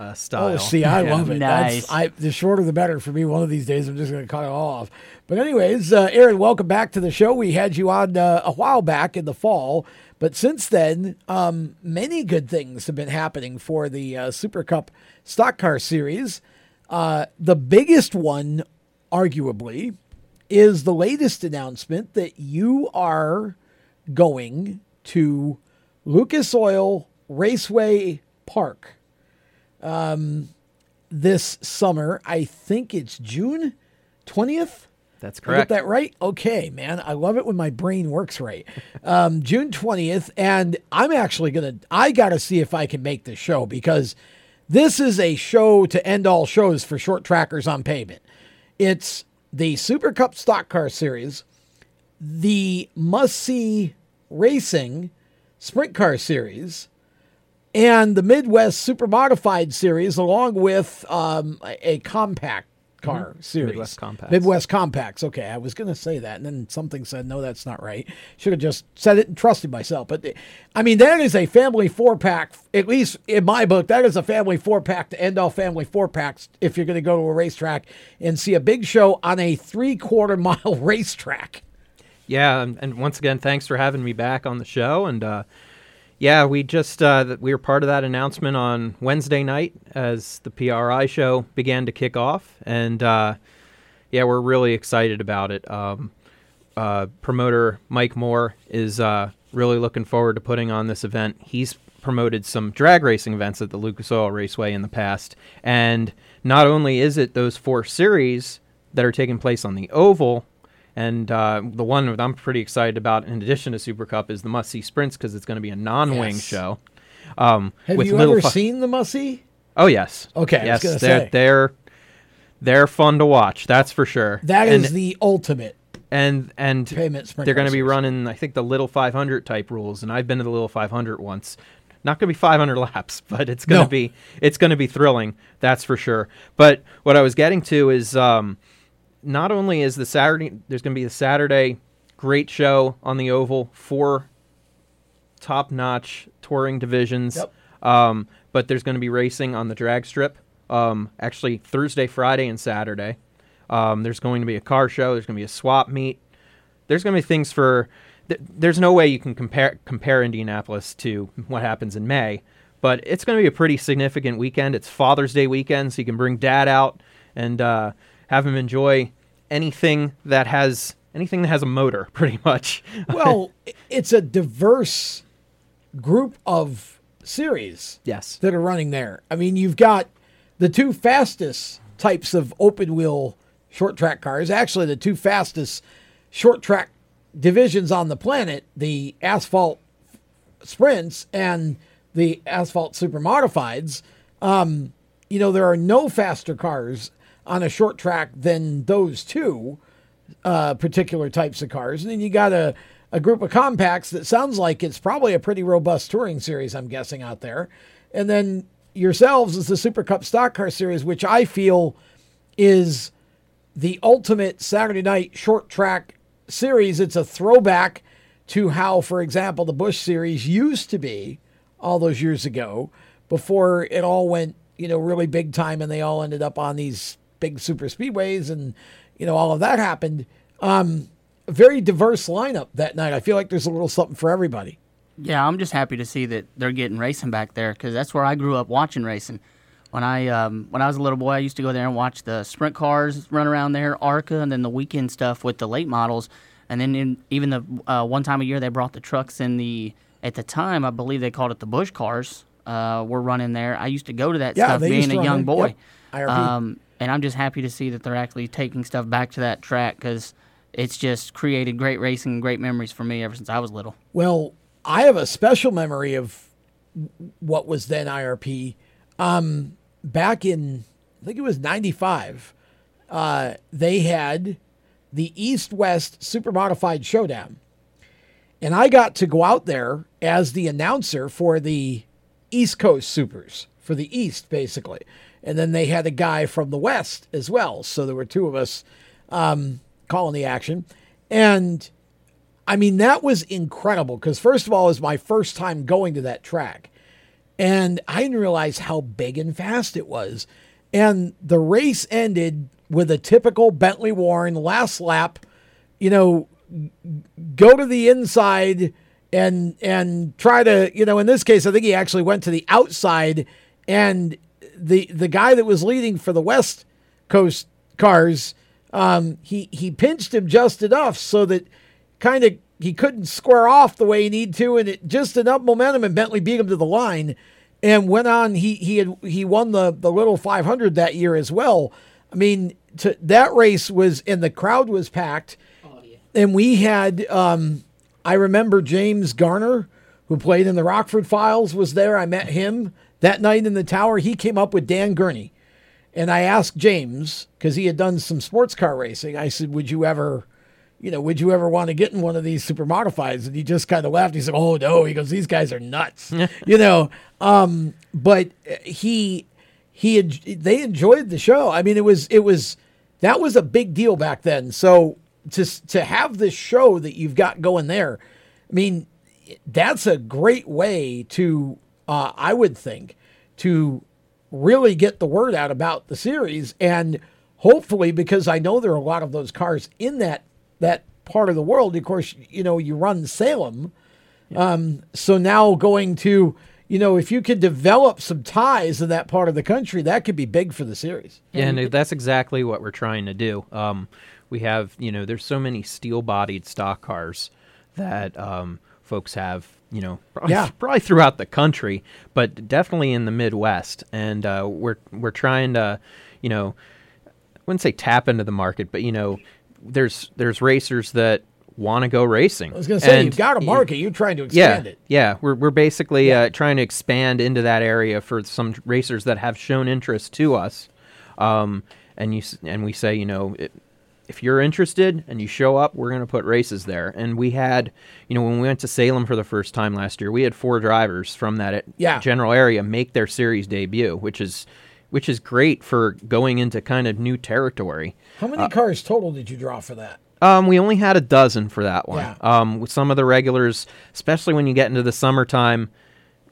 uh, style. Oh, see, I Yeah. love it. That's, I, the shorter the better for me. One of these days, I'm just going to cut it all off. But anyways, uh, Aaron, welcome back to the show. We had you on uh, a while back in the fall, but since then, um, many good things have been happening for the uh, Super Cup Stock Car Series. Uh, the biggest one, arguably, is the latest announcement that you are going to Lucas Oil Raceway Park um, this summer. I think it's June 20th. That's correct. get that right? Okay, man. I love it when my brain works right. Um, June 20th. And I'm actually going to, I got to see if I can make this show because this is a show to end all shows for short trackers on pavement. It's the Super Cup Stock Car Series, the must see racing Sprint Car Series and the Midwest Super Modified Series, along with um, a, a compact car Mhm. series. Midwest Compacts. Midwest Compacts. Okay, I was going to say that, and then something said, no, that's not right. Should have just said it and trusted myself. But, I mean, that is a family four pack, at least in my book, that is a family four pack to end all family four packs if you're going to go to a racetrack and see a big show on a three quarter mile racetrack. Yeah, and, and once again, thanks for having me back on the show. And uh, yeah, we just uh, we were part of that announcement on Wednesday night as the PRI show began to kick off, and uh, yeah, we're really excited about it. Um, uh, promoter Mike Moore is uh, really looking forward to putting on this event. He's promoted some drag racing events at the Lucas Oil Raceway in the past, and not only is it those four series that are taking place on the oval, and uh, the one that I'm pretty excited about, in addition to Super Cup, is the Must See Sprints because it's going to be a non-wing Yes. show. Um, Have you ever fu- seen the Mussy? Oh yes. Okay, Yes, they're say. they're they're fun to watch. That's for sure. That is And- the ultimate. and and Payment sprint they're going to be running I think the little 500 type rules and I've been to the little 500 once. Not going to be 500 laps, but it's going to No. be it's going to be thrilling, that's for sure. But what I was getting to is um, not only is the Saturday there's going to be a Saturday great show on the oval four top-notch touring divisions. Yep. Um, but there's going to be racing on the drag strip. Um, actually Thursday, Friday, and Saturday. Um, there's going to be a car show. There's going to be a swap meet. There's going to be things for. Th- there's no way you can compare compare Indianapolis to what happens in May, but it's going to be a pretty significant weekend. It's Father's Day weekend, so you can bring Dad out and uh, have him enjoy anything that has anything that has a motor, pretty much. well, it's a diverse group of series. Yes. That are running there. I mean, you've got the two fastest types of open wheel short track cars, actually the two fastest short track divisions on the planet, the asphalt sprints and the asphalt super modifieds. Um, you know, there are no faster cars on a short track than those two uh, particular types of cars. And then you got a, a group of compacts that sounds like it's probably a pretty robust touring series, I'm guessing, out there. And then yourselves is the Super Cup Stock Car Series, which I feel is the ultimate Saturday night short track series. It's a throwback to how, for example, the Busch Series used to be all those years ago before it all went, you know, really big time and they all ended up on these big super speedways and, you know, all of that happened. Um, very diverse lineup that night. I feel like there's a little something for everybody. Yeah, I'm just happy to see that they're getting racing back there because that's where I grew up watching racing. When I um, when I was a little boy, I used to go there and watch the sprint cars run around there, ARCA, and then the weekend stuff with the late models. And then in, even the uh, one time a year they brought the trucks in the at the time I believe they called it the Busch cars. Uh, were running there. I used to go to that Yeah, stuff being a young boy. Yep. Um, and I'm just happy to see that they're actually taking stuff back to that track because it's just created great racing and great memories for me ever since I was little. Well, I have a special memory of what was then IRP. Um, back in, I think it was 95, uh, they had the East West Super Modified Showdown. And I got to go out there as the announcer for the East Coast Supers, for the East, basically. And then they had a guy from the West as well. So there were two of us um, calling the action. And I mean, that was incredible because, first of all, it was my first time going to that track. And I didn't realize how big and fast it was. And the race ended with a typical Bentley Warren last lap, you know, go to the inside and and try to, you know, in this case I think he actually went to the outside and the the guy that was leading for the West Coast cars um, he he pinched him just enough so that kind of he couldn't square off the way he needed to, and it just enough momentum, and Bentley beat him to the line, and went on. He he had he won the the little 500 that year as well. I mean, to, that race was and the crowd was packed, and we had. Um, I remember James Garner, who played in the Rockford Files, was there. I met him that night in the tower. He came up with Dan Gurney. And I asked James, because he had done some sports car racing, I said, Would you ever, you know, would you ever want to get in one of these super modifieds? And he just kind of laughed. He said, "Oh no," he goes, "These guys are nuts," you know. Um, but he he they enjoyed the show. I mean, it was it was that was a big deal back then. So to to have this show that you've got going there, I mean, that's a great way to uh, I would think to really get the word out about the series and hopefully because I know there are a lot of those cars in that that part of the world. Of course, you know you run Salem, um, so now going to you know if you could develop some ties in that part of the country, that could be big for the series. Yeah, and that's exactly what we're trying to do. Um, we have you know there's so many steel-bodied stock cars that um, folks have you know probably, Yeah. probably throughout the country, but definitely in the Midwest, and uh, we're we're trying to you know I wouldn't say tap into the market, but you know there's there's racers that want to go racing. I was going to say And you've got a market. You're trying to yeah, expand it. Yeah, we're we're basically uh, trying to expand into that area for some racers that have shown interest to us, um, and you and we say, you know, it, if you're interested and you show up, we're going to put races there. And we had, you know, when we went to Salem for the first time last year, we had four drivers from that Yeah. general area make their series debut, which is which is great for going into kind of new territory. How many Uh, cars total did you draw for that? um, we only had a dozen for that one. Yeah. Um, with some of the regulars, especially when you get into the summertime,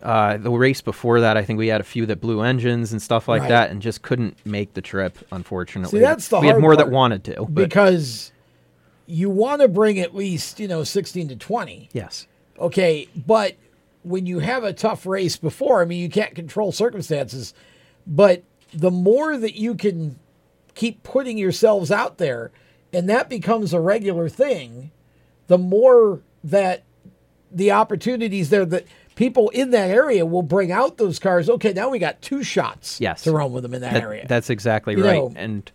uh, the race before that, I think we had a few that blew engines and stuff like Right. that, and just couldn't make the trip. Unfortunately, See, that's the we had more that wanted to. But because you want to bring at least you know 16 to 20. yes, Okay, but when you have a tough race before, I mean, you can't control circumstances, but the more that you can keep putting yourselves out there and that becomes a regular thing, the more that the opportunities there that people in that area will bring out those cars. Okay, now we got two shots yes, to run with them in that, That- area. That's exactly You right, know- and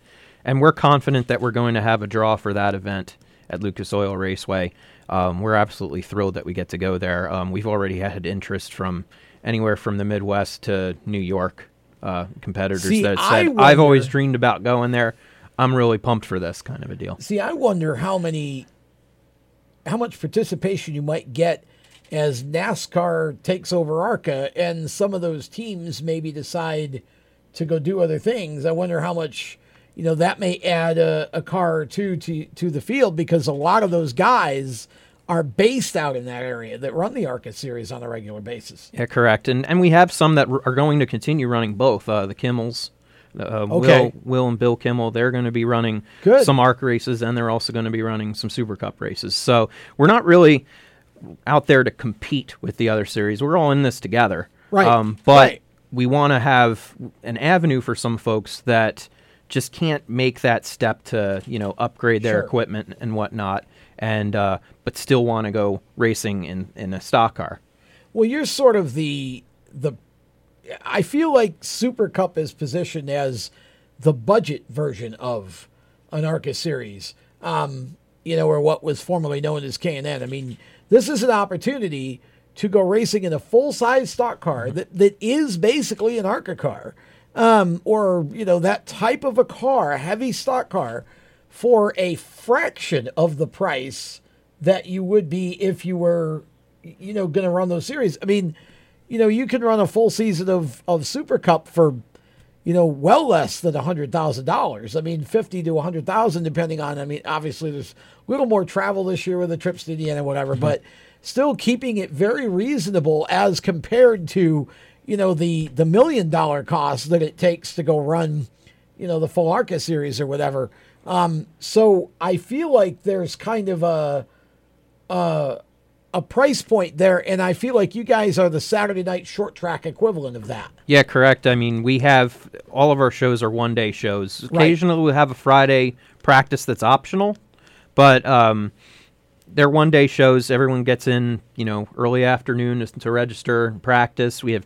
and we're confident that we're going to have a draw for that event at Lucas Oil Raceway. Um, we're absolutely thrilled that we get to go there. Um, we've already had interest from anywhere from the Midwest to New York uh, competitors See, that said, "I've always dreamed about going there. I'm really pumped for this kind of a deal." See, I wonder how many, how much participation you might get as NASCAR takes over ARCA and some of those teams maybe decide to go do other things. I wonder how much, you know, that may add a, a car or two to, to the field because a lot of those guys are based out in that area that run the ARCA series on a regular basis. Yeah, correct. And and we have some that are going to continue running both. Uh, the Kimmels, uh, Okay. Will, Will and Bill Kimmel, they're going to be running Good. some ARC races, and they're also going to be running some Super Cup races. So we're not really out there to compete with the other series. We're all in this together. Right, Um, but right. we want to have an avenue for some folks that just can't make that step to you know upgrade their Sure. equipment and whatnot, and uh, but still want to go racing in in a stock car. Well, you're sort of the the. I feel like Super Cup is positioned as the budget version of an ARCA series, um, you know, or what was formerly known as K and N. I mean, this is an opportunity to go racing in a full size stock car that, that is basically an ARCA car, um, or you know that type of a car, a heavy stock car, for a fraction of the price that you would be if you were, you know, going to run those series. I mean, you know, you can run a full season of of Super Cup for, you know, well less than a hundred thousand dollars. I mean, fifty to a hundred thousand, depending on. I mean, obviously there's a little more travel this year with the trips to Indiana, whatever, but still keeping it very reasonable as compared to, you know, the the million dollar cost that it takes to go run, you know, the full ARCA series or whatever. Um, so I feel like there's kind of a uh, a price point there, and I feel like you guys are the Saturday night short track equivalent of that. Yeah, correct. I mean, we have all of our shows are one day shows. Right. Occasionally, we have a Friday practice that's optional, but um, they're one day shows. Everyone gets in, you know, early afternoon to, to register and practice. We have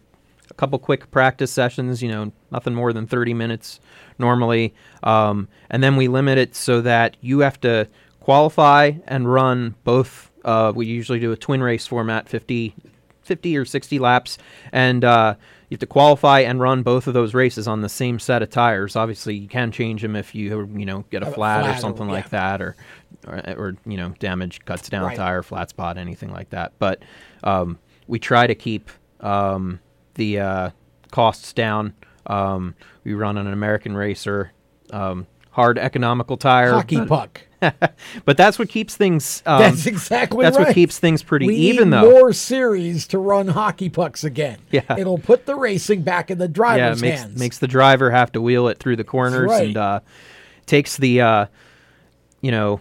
a couple quick practice sessions, you know, nothing more than 30 minutes normally. Um, and then we limit it so that you have to qualify and run both. Uh, we usually do a twin race format, 50 50 or 60 laps, and uh, you have to qualify and run both of those races on the same set of tires. Obviously, you can change them if you you know get a A flat, flat or or- something like that, or, or or you know damage cuts down Right. tire, flat spot, anything like that. But um, we try to keep um, the uh, costs down. Um, we run on an American Racer, um, hard economical tire, Hockey puck. but that's what keeps things. Um, That's exactly That's right. what keeps things pretty we even, need though. More series to run hockey pucks again. Yeah. it'll put the racing back in the yeah, driver's it makes hands. makes the driver have to wheel it through the corners right. and uh, takes the, uh, you know,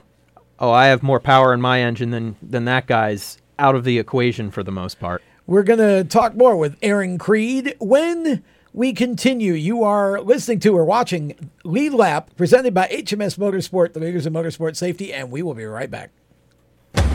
oh, I have more power in my engine than than that guy's out of the equation for the most part. We're going to talk more with Aaron Creed when we continue. You are listening to or watching Lead Lap presented by HMS Motorsport, the leaders in motorsport safety, and we will be right back.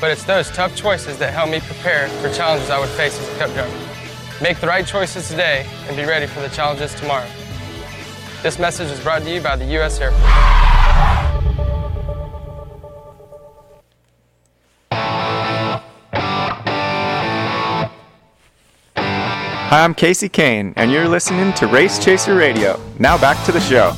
But it's those tough choices that help me prepare for challenges I would face as a cup driver. Make the right choices today and be ready for the challenges tomorrow. This message is brought to you by the U.S. Air Force. Hi, I'm Kasey Kahne, and you're listening to Race Chaser Radio. Now back to the show.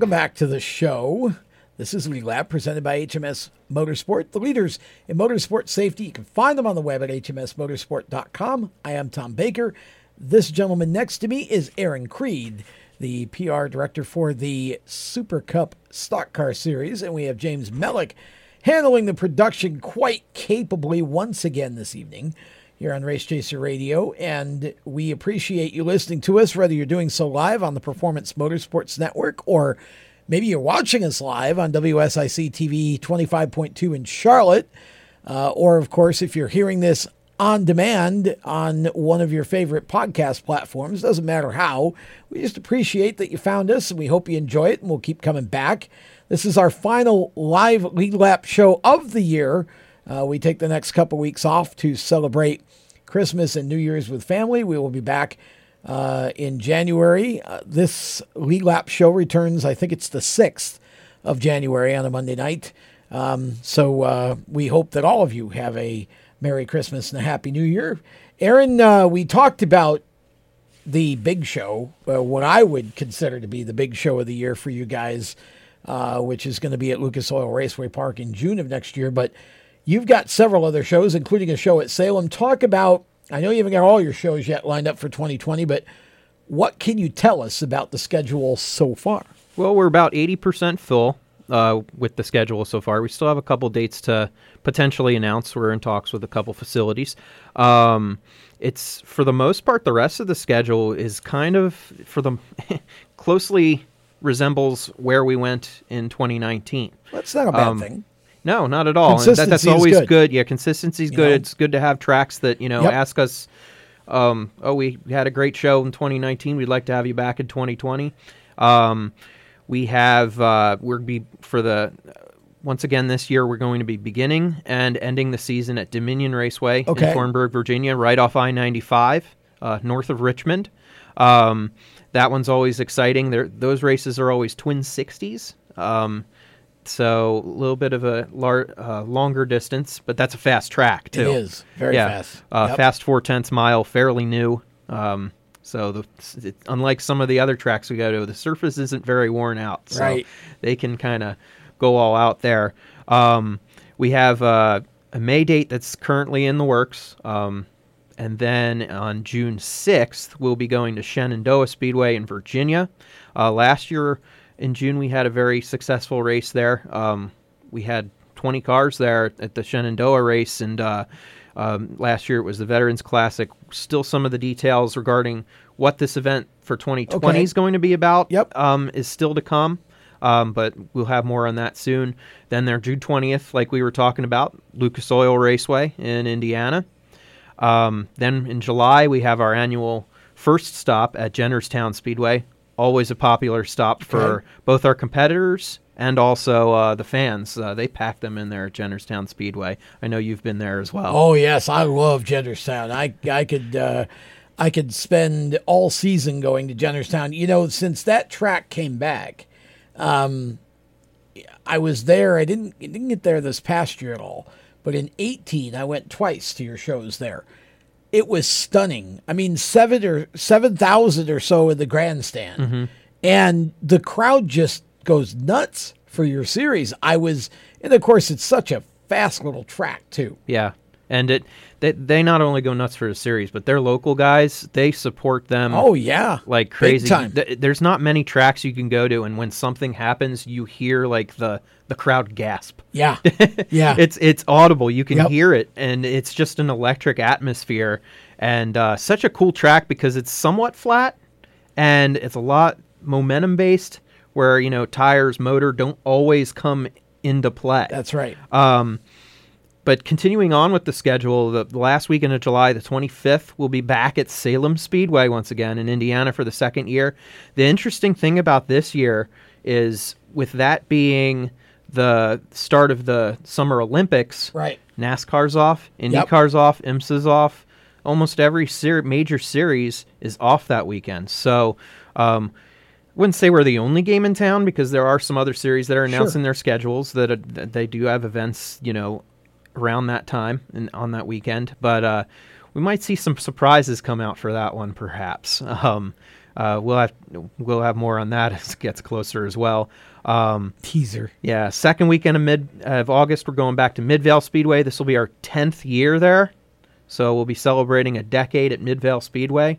Welcome back to the show. This is Lead Lap presented by HMS Motorsport, the leaders in motorsport safety. You can find them on the web at hmsmotorsport.com. I am Tom Baker. This gentleman next to me is Aaron Creed, the PR director for the Super Cup Stock Car Series, and we have James Mellick handling the production quite capably once again this evening here on Race Chaser Radio. And we appreciate you listening to us, whether you're doing so live on the Performance Motorsports Network or maybe you're watching us live on WSIC TV 25.2 in Charlotte. Uh, or, of course, if you're hearing this on demand on one of your favorite podcast platforms. Doesn't matter how. We just appreciate that you found us and we hope you enjoy it and we'll keep coming back. This is our final live lead lap show of the year. Uh, we take the next couple weeks off to celebrate Christmas and New Year's with family. We will be back uh, in January. Uh, this lead lap show returns, I think it's the 6th of January on a Monday night. Um, so uh, we hope that all of you have a Merry Christmas and a Happy New Year. Aaron, uh, we talked about the big show, uh, what I would consider to be the big show of the year for you guys, which is going to be at Lucas Oil Raceway Park in June of next year. But you've got several other shows, including a show at Salem. Talk about, I know you haven't got all your shows yet lined up for 2020, but what can you tell us about the schedule so far? Well, we're about 80% full uh, with the schedule so far. We still have a couple dates to potentially announce. We're in talks with a couple facilities. Um, it's for the most part, the rest of the schedule is kind of for the closely resembles where we went in 2019. That's not a bad um, thing. No, not at all. That, that's always good. good. Yeah, consistency is good. Know? It's good to have tracks that you know yep. ask us. Um, oh, we had a great show in 2019. We'd like to have you back in 2020. Um, we have uh, we're be for the once again this year we're going to be beginning and ending the season at Dominion Raceway okay. in Thornburg, Virginia, right off I-95, uh, north of Richmond. Um, that one's always exciting. They're, those races are always twin 60s. Um, so a little bit of a lar- uh, longer distance, but that's a fast track too. It is very yeah. fast. Uh, yep. Fast four tenths mile, fairly new. Um, so the it, unlike some of the other tracks we go to, the surface isn't very worn out. So right. they can kind of go all out there. Um, we have uh, a May date that's currently in the works. Um, and then on June 6th, we'll be going to Shenandoah Speedway in Virginia. Uh, last year in June, we had a very successful race there. Um, we had 20 cars there at the Shenandoah race, and uh, um, last year it was the Veterans Classic. Still, some of the details regarding what this event for 2020 Okay. is going to be about Yep. um, is still to come. Um, but we'll have more on that soon. Then there, June 20th, like we were talking about, Lucas Oil Raceway in Indiana. Um, then in July, we have our annual first stop at Jennerstown Speedway. Always a popular stop for Okay. both our competitors and also uh, the fans. Uh, they pack them in there at Jennerstown Speedway. I know you've been there as well. Oh yes, I love Jennerstown. I I could uh, I could spend all season going to Jennerstown. You know, since that track came back, um, I was there. I didn't I didn't get there this past year at all, but in eighteen I went twice to your shows there. It was stunning. I mean, seven or seven thousand or so in the grandstand, Mhm. and the crowd just goes nuts for your series. I was, and of course, it's such a fast little track too. Yeah, and it they they not only go nuts for the series, but their local guys they support them. Oh, yeah. like crazy. Th- There's not many tracks you can go to, and when something happens, you hear like the the crowd gasp. Yeah, yeah. it's it's audible. You can Yep. hear it, and it's just an electric atmosphere, and uh, such a cool track because it's somewhat flat, and it's a lot momentum based, where you know tires, motor don't always come into play. That's right. Um, but continuing on with the schedule, the, the last weekend of July, the 25th, we'll be back at Salem Speedway once again in Indiana for the second year. The interesting thing about this year is with that being the start of the Summer Olympics, Right. NASCAR's off, IndyCar's off, IMSA's off. Almost every ser- major series is off that weekend. So, um, wouldn't say we're the only game in town because there are some other series that are Sure. announcing their schedules that, uh, that they do have events, you know, around that time and on that weekend. But uh, we might see some surprises come out for that one, perhaps. Um, uh, we'll have we'll have more on that as it gets closer as well. Um, Teaser. Yeah, second weekend of mid of August, we're going back to Midvale Speedway. This will be our tenth year there, so we'll be celebrating a decade at Midvale Speedway.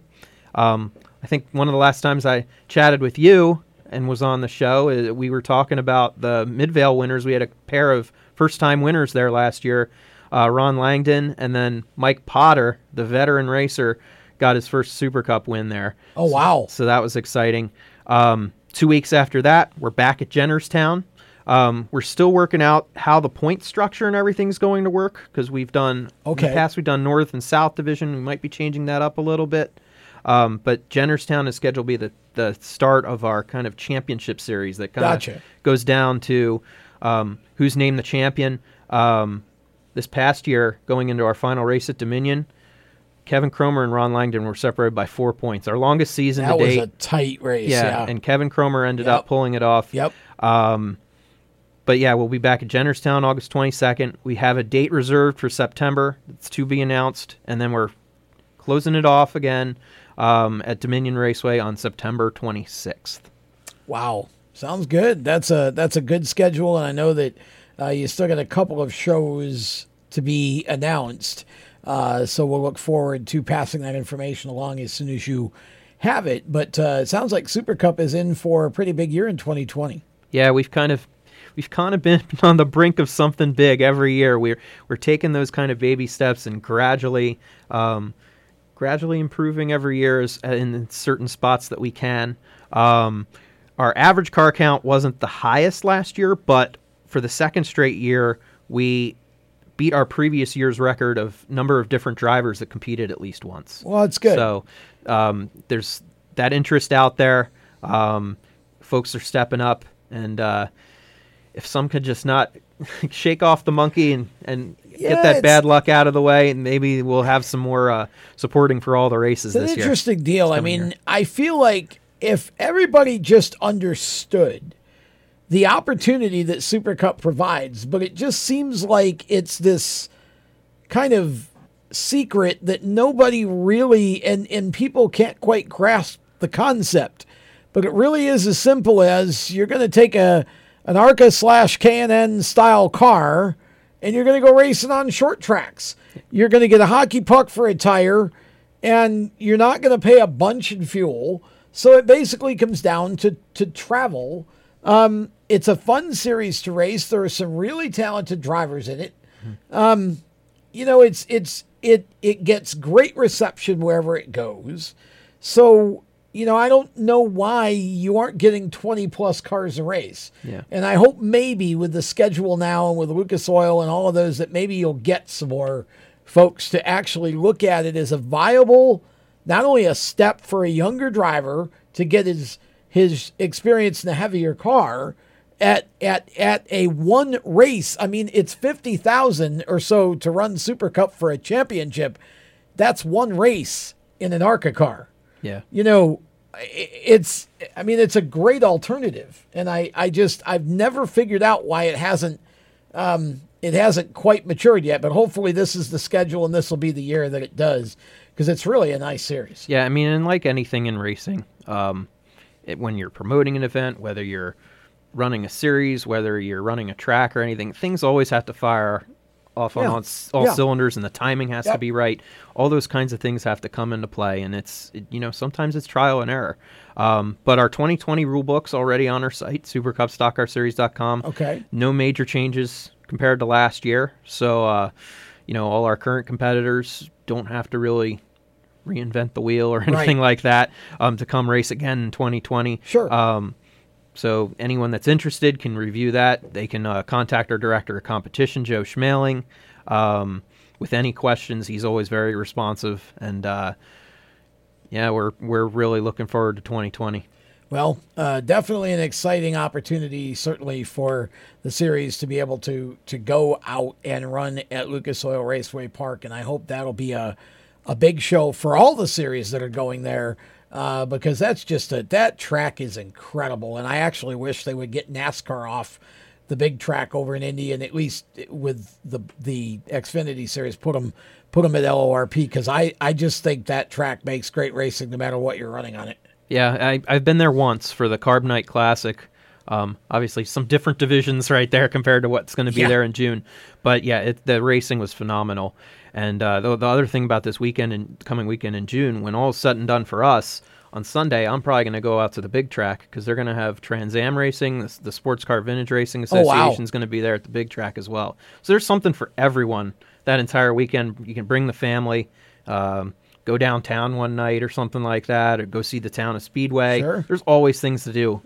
Um, I think one of the last times I chatted with you and was on the show, uh, we were talking about the Midvale winners. We had a pair of first time winners there last year. Uh, Ron Langdon and then Mike Potter, the veteran racer, got his first Super Cup win there. Oh, wow. So that was exciting. Um, two weeks after that, we're back at Jennerstown. Um, we're still working out how the point structure and everything's going to work because we've done in the past we've done North and South Division. We might be changing that up a little bit. Um, but Jennerstown is scheduled to be the, the start of our kind of championship series that kind of Gotcha. goes down to um, who's named the champion. Um, this past year, going into our final race at Dominion, Kevin Cromer and Ron Langdon were separated by four points. Our longest season That to was a tight race. Yeah. and Kevin Cromer ended Yep. up pulling it off. Yep. Um, but yeah, we'll be back at Jennerstown August 22nd. We have a date reserved for September. It's to be announced, and then we're closing it off again um, at Dominion Raceway on September 26th. Wow, sounds good. That's a that's a good schedule, and I know that uh, you still got a couple of shows to be announced. Uh, so we'll look forward to passing that information along as soon as you have it. But uh, it sounds like Super Cup is in for a pretty big year in 2020. Yeah, we've kind of we've kind of been on the brink of something big every year. We're we're taking those kind of baby steps and gradually um, gradually improving every year in certain spots that we can. Um, our average car count wasn't the highest last year, but for the second straight year, we beat our previous year's record of number of different drivers that competed at least once. Well, that's good. So um, there's that interest out there. Um, folks are stepping up, and uh, if some could just not shake off the monkey and, and Yeah, get that bad luck out of the way, and maybe we'll have some more uh, supporting for all the races It's an year. interesting deal. I mean, year. I feel like if everybody just understood the opportunity that Super Cup provides, but it just seems like it's this kind of secret that nobody really and and people can't quite grasp the concept. But it really is as simple as you're going to take a an Arca slash K&N style car and you're going to go racing on short tracks. You're going to get a hockey puck for a tire and you're not going to pay a bunch in fuel. So it basically comes down to to travel. Um, it's a fun series to race. There are some really talented drivers in it. Um, you know, it's it's it it gets great reception wherever it goes. So you know, I don't know why you aren't getting 20 plus cars a race. Yeah. And I hope maybe with the schedule now and with Lucas Oil and all of those that maybe you'll get some more folks to actually look at it as a viable, not only a step for a younger driver to get his his experience in a heavier car at at at a one race. I mean, it's fifty thousand or so to run Super Cup for a championship. That's one race in an ARCA car Yeah. you know it's i mean it's a great alternative and i i just i've never figured out why it hasn't um it hasn't quite matured yet but hopefully this is the schedule and this will be the year that it does because it's really a nice series Yeah, I mean, and like anything in racing, um, it, when you're promoting an event, whether you're running a series, whether you're running a track or anything, things always have to fire off on all, all Yeah. cylinders, and the timing has to be right. All those kinds of things have to come into play, and it's it, you know sometimes it's trial and error. Um, but our 2020 rule book's already on our site, supercupstockcarseries.com. Okay. No major changes compared to last year, so uh, you know all our current competitors don't have to really reinvent the wheel or anything Right. like that um, to come race again in 2020. Sure. Um, so anyone that's interested can review that. They can uh, contact our director of competition, Joe Schmaling, um, with any questions. He's always very responsive, and uh, yeah, we're we're really looking forward to 2020. Well, uh, definitely an exciting opportunity, certainly for the series to be able to to go out and run at Lucas Oil Raceway Park, and I hope that'll be a a big show for all the series that are going there. Uh, because that's just a that track is incredible, and I actually wish they would get NASCAR off the big track over in Indy, and at least with the the Xfinity series, put them put them at LORP because I I just think that track makes great racing no matter what you're running on it. Yeah, I, I've been there once for the Carb Night Classic. Um, obviously, some different divisions right there compared to what's going to be Yeah. there in June. But yeah, it, the racing was phenomenal. And uh, the, the other thing about this weekend and coming weekend in June, when all's said and done for us on Sunday, I'm probably going to go out to the big track because they're going to have Trans Am racing. The, the Sports Car Vintage Racing Oh, wow. Association is going to be there at the big track as well. So there's something for everyone that entire weekend. You can bring the family. Um, Go downtown one night or something like that, or go see the town of Speedway. Sure. There's always things to do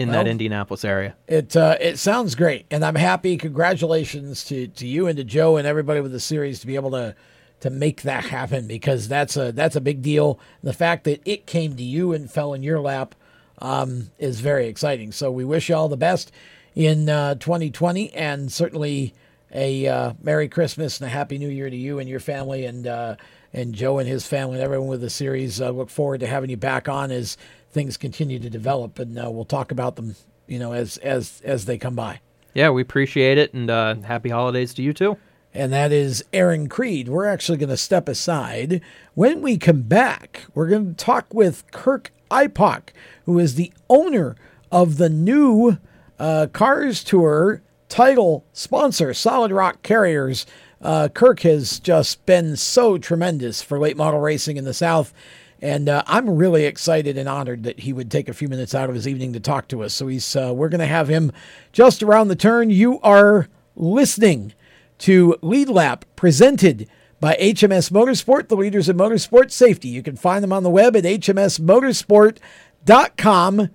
in Well, that Indianapolis area. It uh, it sounds great, and I'm happy. Congratulations to, to you and to Joe and everybody with the series to be able to to make that happen because that's a that's a big deal. The fact that it came to you and fell in your lap um, is very exciting. So we wish you all the best in uh, 2020, and certainly a uh, Merry Christmas and a Happy New Year to you and your family, and uh, and Joe and his family and everyone with the series. Uh, look forward to having you back on as things continue to develop, and uh, we'll talk about them, you know, as as as they come by. Yeah, we appreciate it, and uh, happy holidays to you too. and that is Aaron Creed. We're actually going to step aside. When we come back, we're going to talk with Kirk Ipok, who is the owner of the new uh, Cars Tour title sponsor, Solid Rock Carriers. Uh, Kirk has just been so tremendous for late model racing in the South. And uh, I'm really excited and honored that he would take a few minutes out of his evening to talk to us. So he's uh, we're going to have him just around the turn. You are listening to Lead Lap presented by HMS Motorsport, the leaders in motorsport safety. You can find them on the web at hmsmotorsport.com.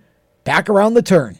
Back around the turn.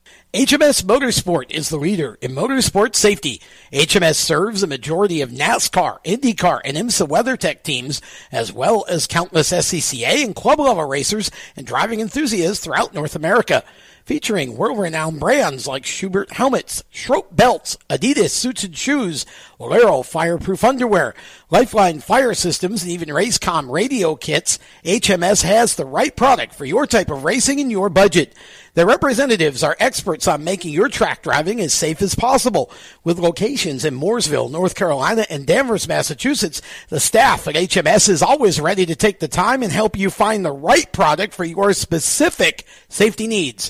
HMS Motorsport is the leader in motorsport safety. HMS serves a majority of NASCAR, IndyCar, and IMSA WeatherTech teams, as well as countless SCCA and club level racers and driving enthusiasts throughout North America. Featuring world-renowned brands like Schuberth helmets, Schroth belts, Adidas suits and shoes, Walero fireproof underwear, Lifeline fire systems, and even Racecom radio kits, HMS has the right product for your type of racing and your budget. Their representatives are experts on making your track driving as safe as possible. With locations in Mooresville, North Carolina, and Danvers, Massachusetts, the staff at HMS is always ready to take the time and help you find the right product for your specific safety needs.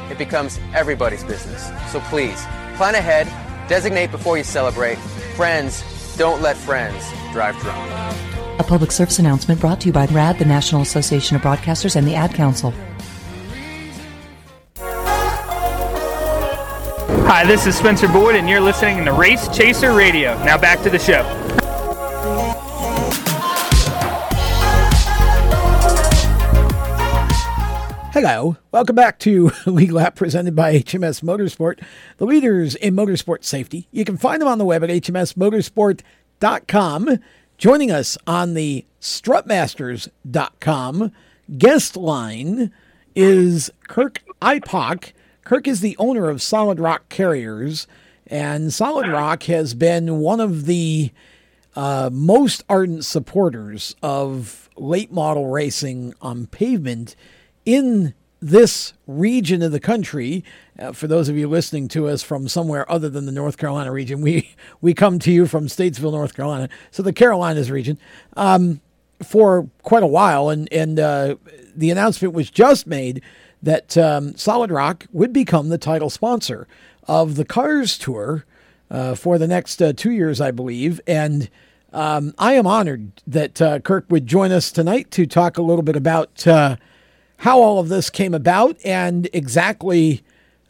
becomes everybody's business. So please, plan ahead, designate before you celebrate. Friends, don't let friends drive drunk. A public service announcement brought to you by RAD, the National Association of Broadcasters, and the Ad Council. Hi, this is Spencer Boyd, and you're listening to Race Chaser Radio. Now back to the show. Hello, welcome back to Lead Lap presented by HMS Motorsport, the leaders in motorsport safety. You can find them on the web at hmsmotorsport.com. Joining us on the strutmasters.com guest line is Kirk Ipok. Kirk is the owner of Solid Rock Carriers, and Solid Rock has been one of the uh, most ardent supporters of late model racing on pavement in this region of the country, uh, for those of you listening to us from somewhere other than the North Carolina region, we we come to you from Statesville, North Carolina, so the Carolinas region, um, for quite a while, and and uh, the announcement was just made that um, Solid Rock would become the title sponsor of the Cars Tour uh, for the next uh, two years, I believe, and. Um, I am honored that uh, Kirk would join us tonight to talk a little bit about uh, how all of this came about and exactly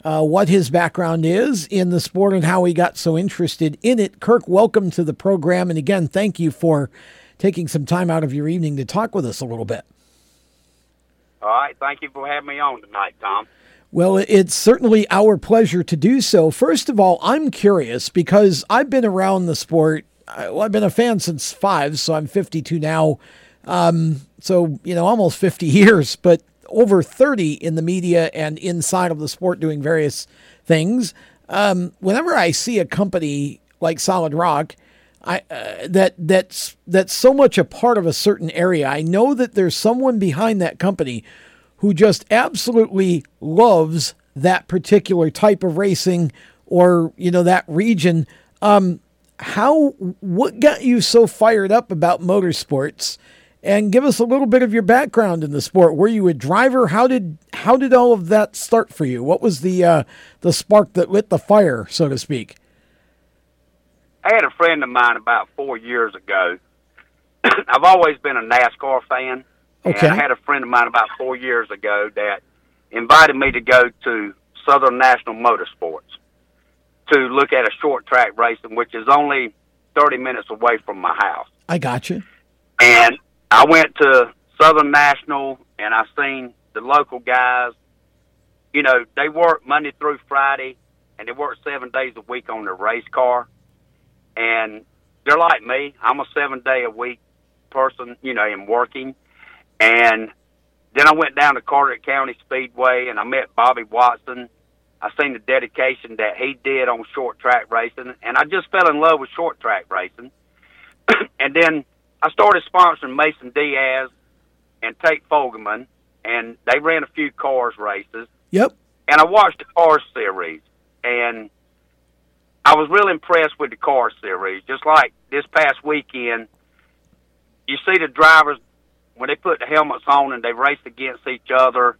uh, what his background is in the sport and how he got so interested in it. Kirk, welcome to the program. And again, thank you for taking some time out of your evening to talk with us a little bit. All right. Thank you for having me on tonight, Tom. Well, it's certainly our pleasure to do so. First of all, I'm curious because I've been around the sport well, I've been a fan since five, so I'm 52 now. Um, so, you know, almost 50 years, but over 30 in the media and inside of the sport doing various things. Um, whenever I see a company like Solid Rock, I, uh, that that's that's so much a part of a certain area. I know that there's someone behind that company who just absolutely loves that particular type of racing or you know that region. Um, how what got you so fired up about motorsports and give us a little bit of your background in the sport were you a driver how did how did all of that start for you what was the uh, the spark that lit the fire so to speak i had a friend of mine about four years ago i've always been a nascar fan okay. and i had a friend of mine about four years ago that invited me to go to southern national motorsports to look at a short track racing, which is only 30 minutes away from my house. I got you. And I went to Southern National and I seen the local guys. You know, they work Monday through Friday and they work seven days a week on their race car. And they're like me. I'm a seven day a week person, you know, in working. And then I went down to Carteret County Speedway and I met Bobby Watson I seen the dedication that he did on short track racing, and I just fell in love with short track racing. and then I started sponsoring Mason Diaz and Tate Fogleman, and they ran a few cars races. Yep. And I watched the car series, and I was really impressed with the car series. Just like this past weekend, you see the drivers when they put the helmets on and they race against each other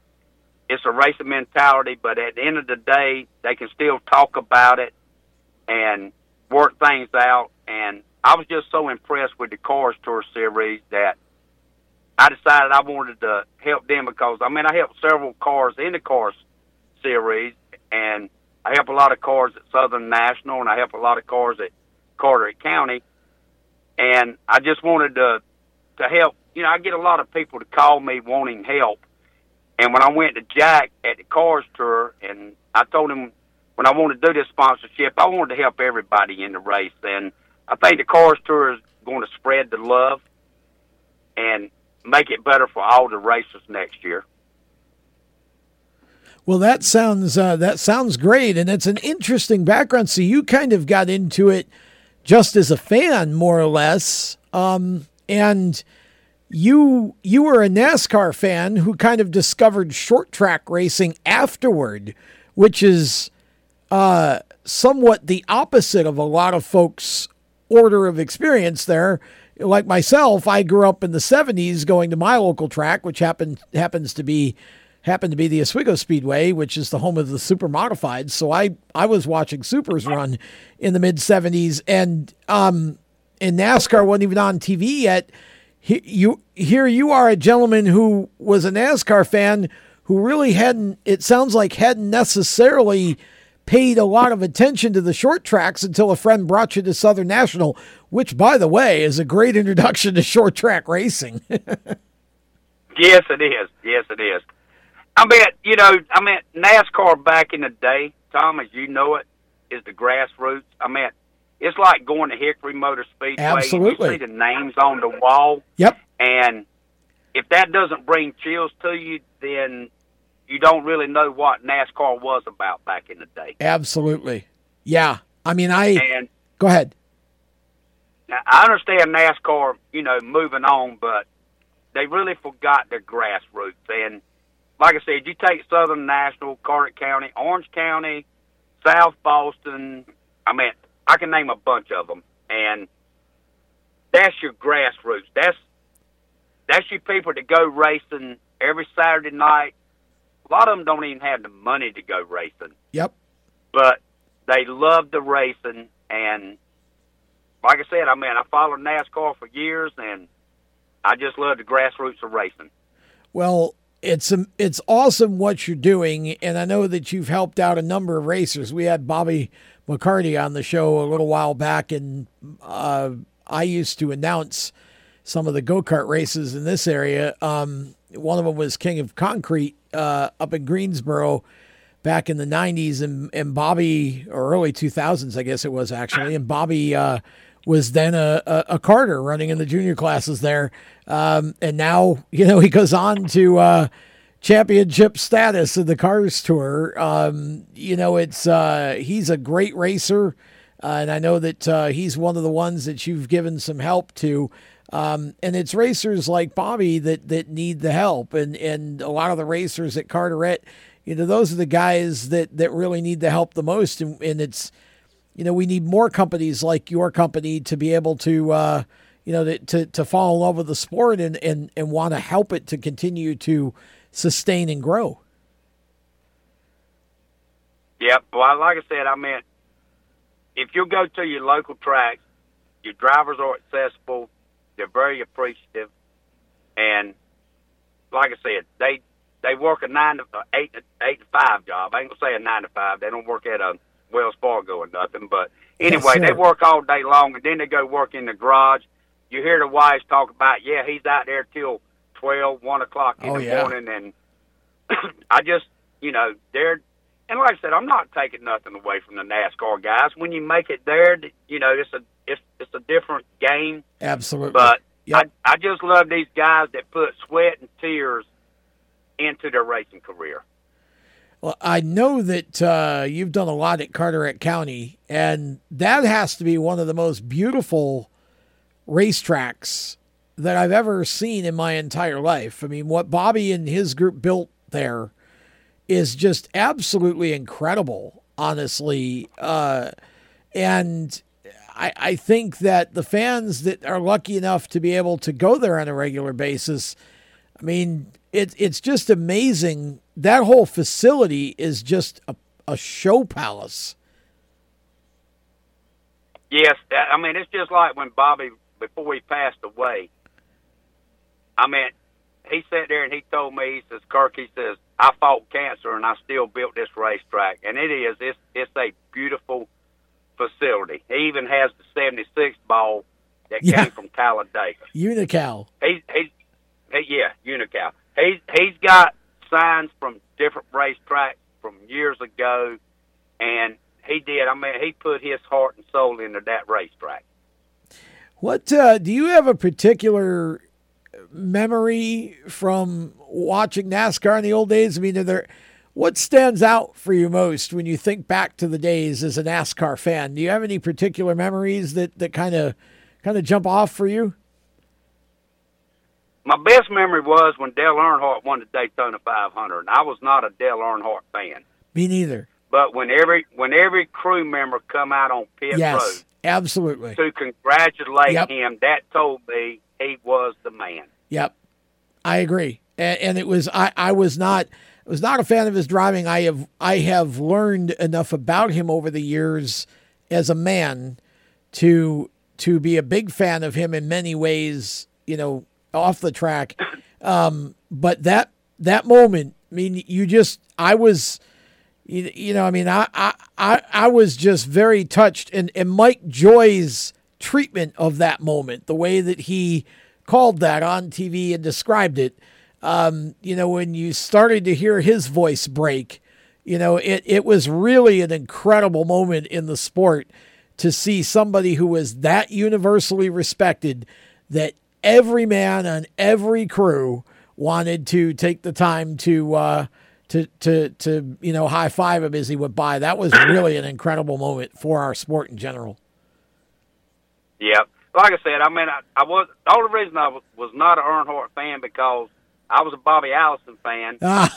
it's a racing mentality, but at the end of the day, they can still talk about it and work things out. And I was just so impressed with the Cars Tour series that I decided I wanted to help them because I mean I helped several cars in the Cars series, and I help a lot of cars at Southern National, and I help a lot of cars at Carteret County, and I just wanted to to help. You know, I get a lot of people to call me wanting help, and when I went to Jack at the Cars Tour, and I told him when I wanted to do this sponsorship, I wanted to help everybody in the race. And I think the Cars Tour is going to spread the love and make it better for all the racers next year. Well, that sounds uh, that sounds great, and it's an interesting background. So you kind of got into it just as a fan, more or less, um, and you you were a NASCAR fan who kind of discovered short track racing afterward, which is uh, somewhat the opposite of a lot of folks' order of experience there. Like myself, I grew up in the '70s going to my local track, which happened happens to be happened to be the Oswego Speedway, which is the home of the super modified. So I I was watching supers run in the mid '70s, and um, and NASCAR wasn't even on TV yet he, you here you are a gentleman who was a NASCAR fan who really hadn't it sounds like hadn't necessarily paid a lot of attention to the short tracks until a friend brought you to Southern National, which by the way is a great introduction to short track racing. yes, it is. Yes, it is. I mean, you know, I mean NASCAR back in the day, Tom, as you know it, is the grassroots. I mean, it's like going to Hickory Motor Speedway. Absolutely. you see the names on the wall. Yep. And if that doesn't bring chills to you, then you don't really know what NASCAR was about back in the day. Absolutely. Yeah. I mean, I. And go ahead. I understand NASCAR, you know, moving on, but they really forgot their grassroots. And like I said, you take Southern National, Carteret County, Orange County, South Boston. I mean, I can name a bunch of them, and that's your grassroots. That's that's your people that go racing every Saturday night. A lot of them don't even have the money to go racing. Yep. But they love the racing, and like I said, I mean, I followed NASCAR for years, and I just love the grassroots of racing. Well, it's um, it's awesome what you're doing, and I know that you've helped out a number of racers. We had Bobby McCarty on the show a little while back, and uh, I used to announce some of the go kart races in this area. Um, one of them was King of Concrete uh, up in Greensboro back in the 90s, and, and Bobby, or early 2000s, I guess it was actually, and Bobby uh, was then a, a, a, karter running in the junior classes there. Um, and now, you know, he goes on to uh, championship status in the Cars Tour. Um, you know, it's uh, he's a great racer. Uh, and I know that uh, he's one of the ones that you've given some help to. Um, and it's racers like Bobby that, that need the help. And, and a lot of the racers at Carteret, you know, those are the guys that, that really need the help the most. And, and it's, you know, we need more companies like your company to be able to, uh, you know, to, to, to fall in love with the sport and, and, and want to help it to continue to sustain and grow. Yep. Well, like I said, I mean, if you go to your local tracks, your drivers are accessible, they're very appreciative, and like I said, they they work a nine to uh, eight eight to five job. I ain't gonna say a nine to five. They don't work at a Wells Fargo or nothing. But anyway, yes, they work all day long, and then they go work in the garage. You hear the wives talk about, yeah, he's out there till twelve, one o'clock in oh, the yeah. morning, and I just, you know, they're. And like I said, I'm not taking nothing away from the NASCAR guys. When you make it there, you know, it's a it's it's a different game. Absolutely. But yep. I I just love these guys that put sweat and tears into their racing career. Well, I know that uh, you've done a lot at Carteret County, and that has to be one of the most beautiful racetracks that I've ever seen in my entire life. I mean, what Bobby and his group built there is just absolutely incredible, honestly. Uh, and I, I think that the fans that are lucky enough to be able to go there on a regular basis, I mean, it, it's just amazing that whole facility is just a, a show palace. Yes, I mean it's just like when Bobby before he passed away. I mean, he sat there and he told me, he says, "Kirk," he says, "I fought cancer and I still built this racetrack, and it is it's it's a beautiful facility. He even has the '76 ball that yeah. came from Talladega, Unocal. He, he, he yeah, Unocal. He's he's got signs from different racetracks from years ago, and he did. I mean, he put his heart and soul into that racetrack. What uh, do you have a particular memory from watching NASCAR in the old days? I mean, are there what stands out for you most when you think back to the days as a NASCAR fan? Do you have any particular memories that that kind of kind of jump off for you? my best memory was when Dale Earnhardt won the Daytona 500, and I was not a Dale Earnhardt fan. Me neither. But when every when every crew member come out on pit yes, road, absolutely, to congratulate yep. him, that told me he was the man. Yep, I agree. And, and it was I, I was not I was not a fan of his driving. I have I have learned enough about him over the years as a man to to be a big fan of him in many ways. You know, off the track. Um, but that that moment, I mean, you just I was you, you know, I mean, I, I I was just very touched and, and Mike Joy's treatment of that moment, the way that he called that on TV and described it. Um, you know, when you started to hear his voice break, you know, it, it was really an incredible moment in the sport to see somebody who was that universally respected that every man on every crew wanted to take the time to uh, to to to you know high five him as he went by. That was really an incredible moment for our sport in general. Yep. Like I said, I mean, I, I was the only reason I was, was not an Earnhardt fan because I was a Bobby Allison fan, ah.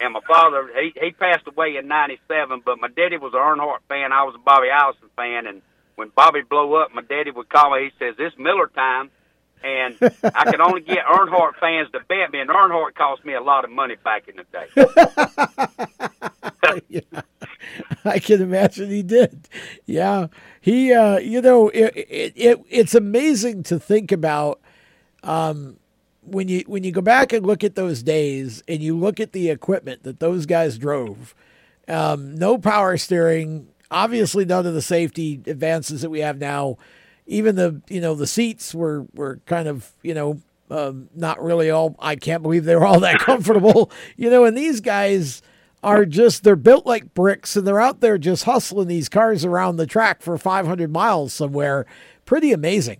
and my father he he passed away in '97. But my daddy was an Earnhardt fan. I was a Bobby Allison fan, and when Bobby blew up, my daddy would call me. He says, "It's Miller time." And I could only get Earnhardt fans to bet me, and Earnhardt cost me a lot of money back in the day. I can imagine he did. Yeah, he. Uh, you know, it, it, it it's amazing to think about. Um, when you when you go back and look at those days and you look at the equipment that those guys drove, um, no power steering, obviously none of the safety advances that we have now. Even the you know the seats were were kind of you know um, not really all. I can't believe they were all that comfortable. you know, and these guys are just they're built like bricks and they're out there just hustling these cars around the track for 500 miles somewhere. Pretty amazing.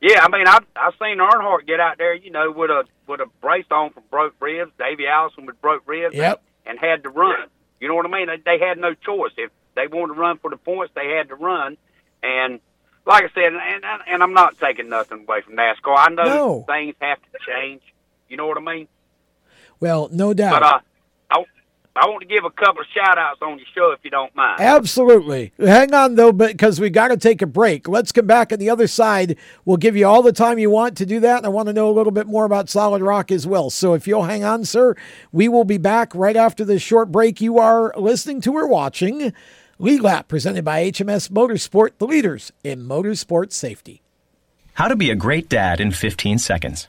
Yeah, I mean, I've I've seen Earnhardt get out there, you know, with a with a brace on from broke ribs. Davey Allison with broke ribs. Yep. And, and had to run. You know what I mean? They, they had no choice. If they wanted to run for the points, they had to run. And like I said, and and, and I'm not taking nothing away from NASCAR. I know No. things have to change. You know what I mean? Well, no doubt. But uh, I I want to give a couple of shout outs on your show if you don't mind. Absolutely. Hang on though, because we got to take a break. Let's come back on the other side. We'll give you all the time you want to do that. And I want to know a little bit more about Solid Rock as well. So if you'll hang on, sir, we will be back right after this short break. You are listening to or watching Lead Lap presented by HMS Motorsport, the leaders in motorsport safety. How to be a great dad in 15 seconds.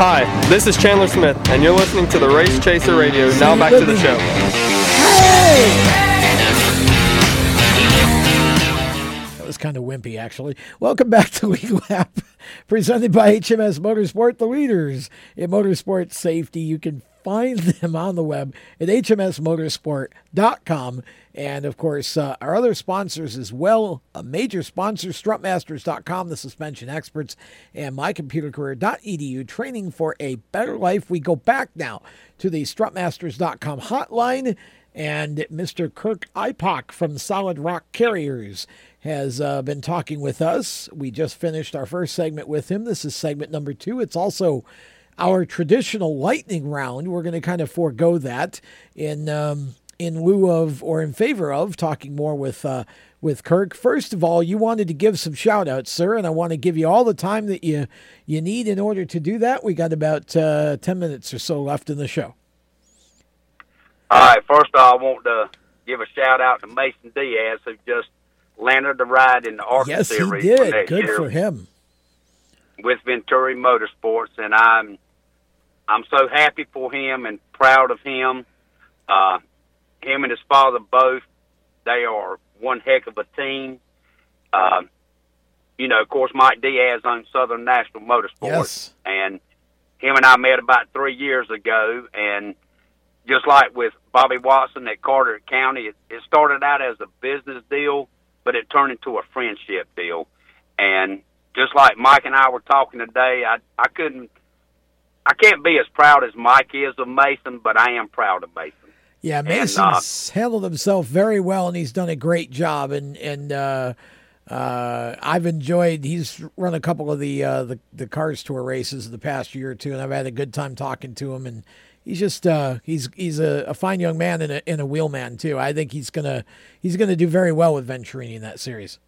Hi, this is Chandler Smith, and you're listening to the Race Chaser Radio. Now back to the show. That was kind of wimpy, actually. Welcome back to Lead Lap. presented by HMS Motorsport, the leaders in motorsport safety. You can find them on the web at hmsmotorsport.com. And of course, uh, our other sponsors as well, a major sponsor, strutmasters.com, the suspension experts, and mycomputercareer.edu, training for a better life. We go back now to the strutmasters.com hotline. And Mr. Kirk Ipok from Solid Rock Carriers has uh, been talking with us. We just finished our first segment with him. This is segment number two. It's also our traditional lightning round. We're going to kind of forego that in um, in lieu of or in favor of talking more with uh, with Kirk. First of all, you wanted to give some shout outs, sir, and I want to give you all the time that you you need in order to do that. We got about uh, ten minutes or so left in the show. All right. First, I want to give a shout out to Mason Diaz, who just landed the ride in the ARCA yes, he did. Good year for him. With Venturini Motorsports, and I'm I'm so happy for him and proud of him. Uh, him and his father both, they are one heck of a team. Uh, you know, of course, Mike Diaz owns Southern National Motorsports, Yes. and him and I met about three years ago, and just like with Bobby Watson at Carteret County, it, it started out as a business deal, but it turned into a friendship deal. And just like Mike and I were talking today, I I couldn't, I can't be as proud as Mike is of Mason, but I am proud of Mason. Yeah, And, uh, handled himself very well, and he's done a great job. And and uh, uh, I've enjoyed. He's run a couple of the uh, the the Cars Tour races the past year or two, and I've had a good time talking to him. And he's just uh, he's he's a, a fine young man and a and a wheelman too. I think he's gonna he's gonna do very well with Venturini in that series.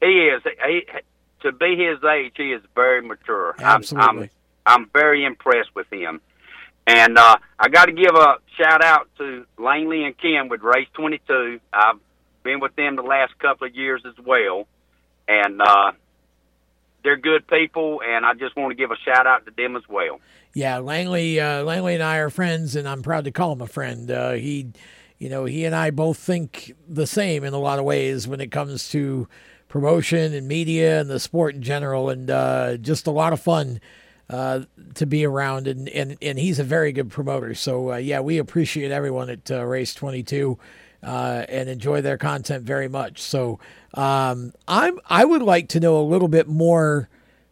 He is. He to be his age, he is very mature. Absolutely. I'm, I'm, I'm very impressed with him. And uh, I got to give a shout out to Langley and Kim with Race 22. I've been with them the last couple of years as well, and uh, they're good people. And I just want to give a shout out to them as well. Yeah, Langley, uh, Langley and I are friends, and I'm proud to call him a friend. Uh, he, you know, he and I both think the same in a lot of ways when it comes to promotion and media and the sport in general, and uh, just a lot of fun uh, to be around. And, and and he's a very good promoter. So uh, yeah, we appreciate everyone at uh, Race 22 uh, and enjoy their content very much. So um, I'm I would like to know a little bit more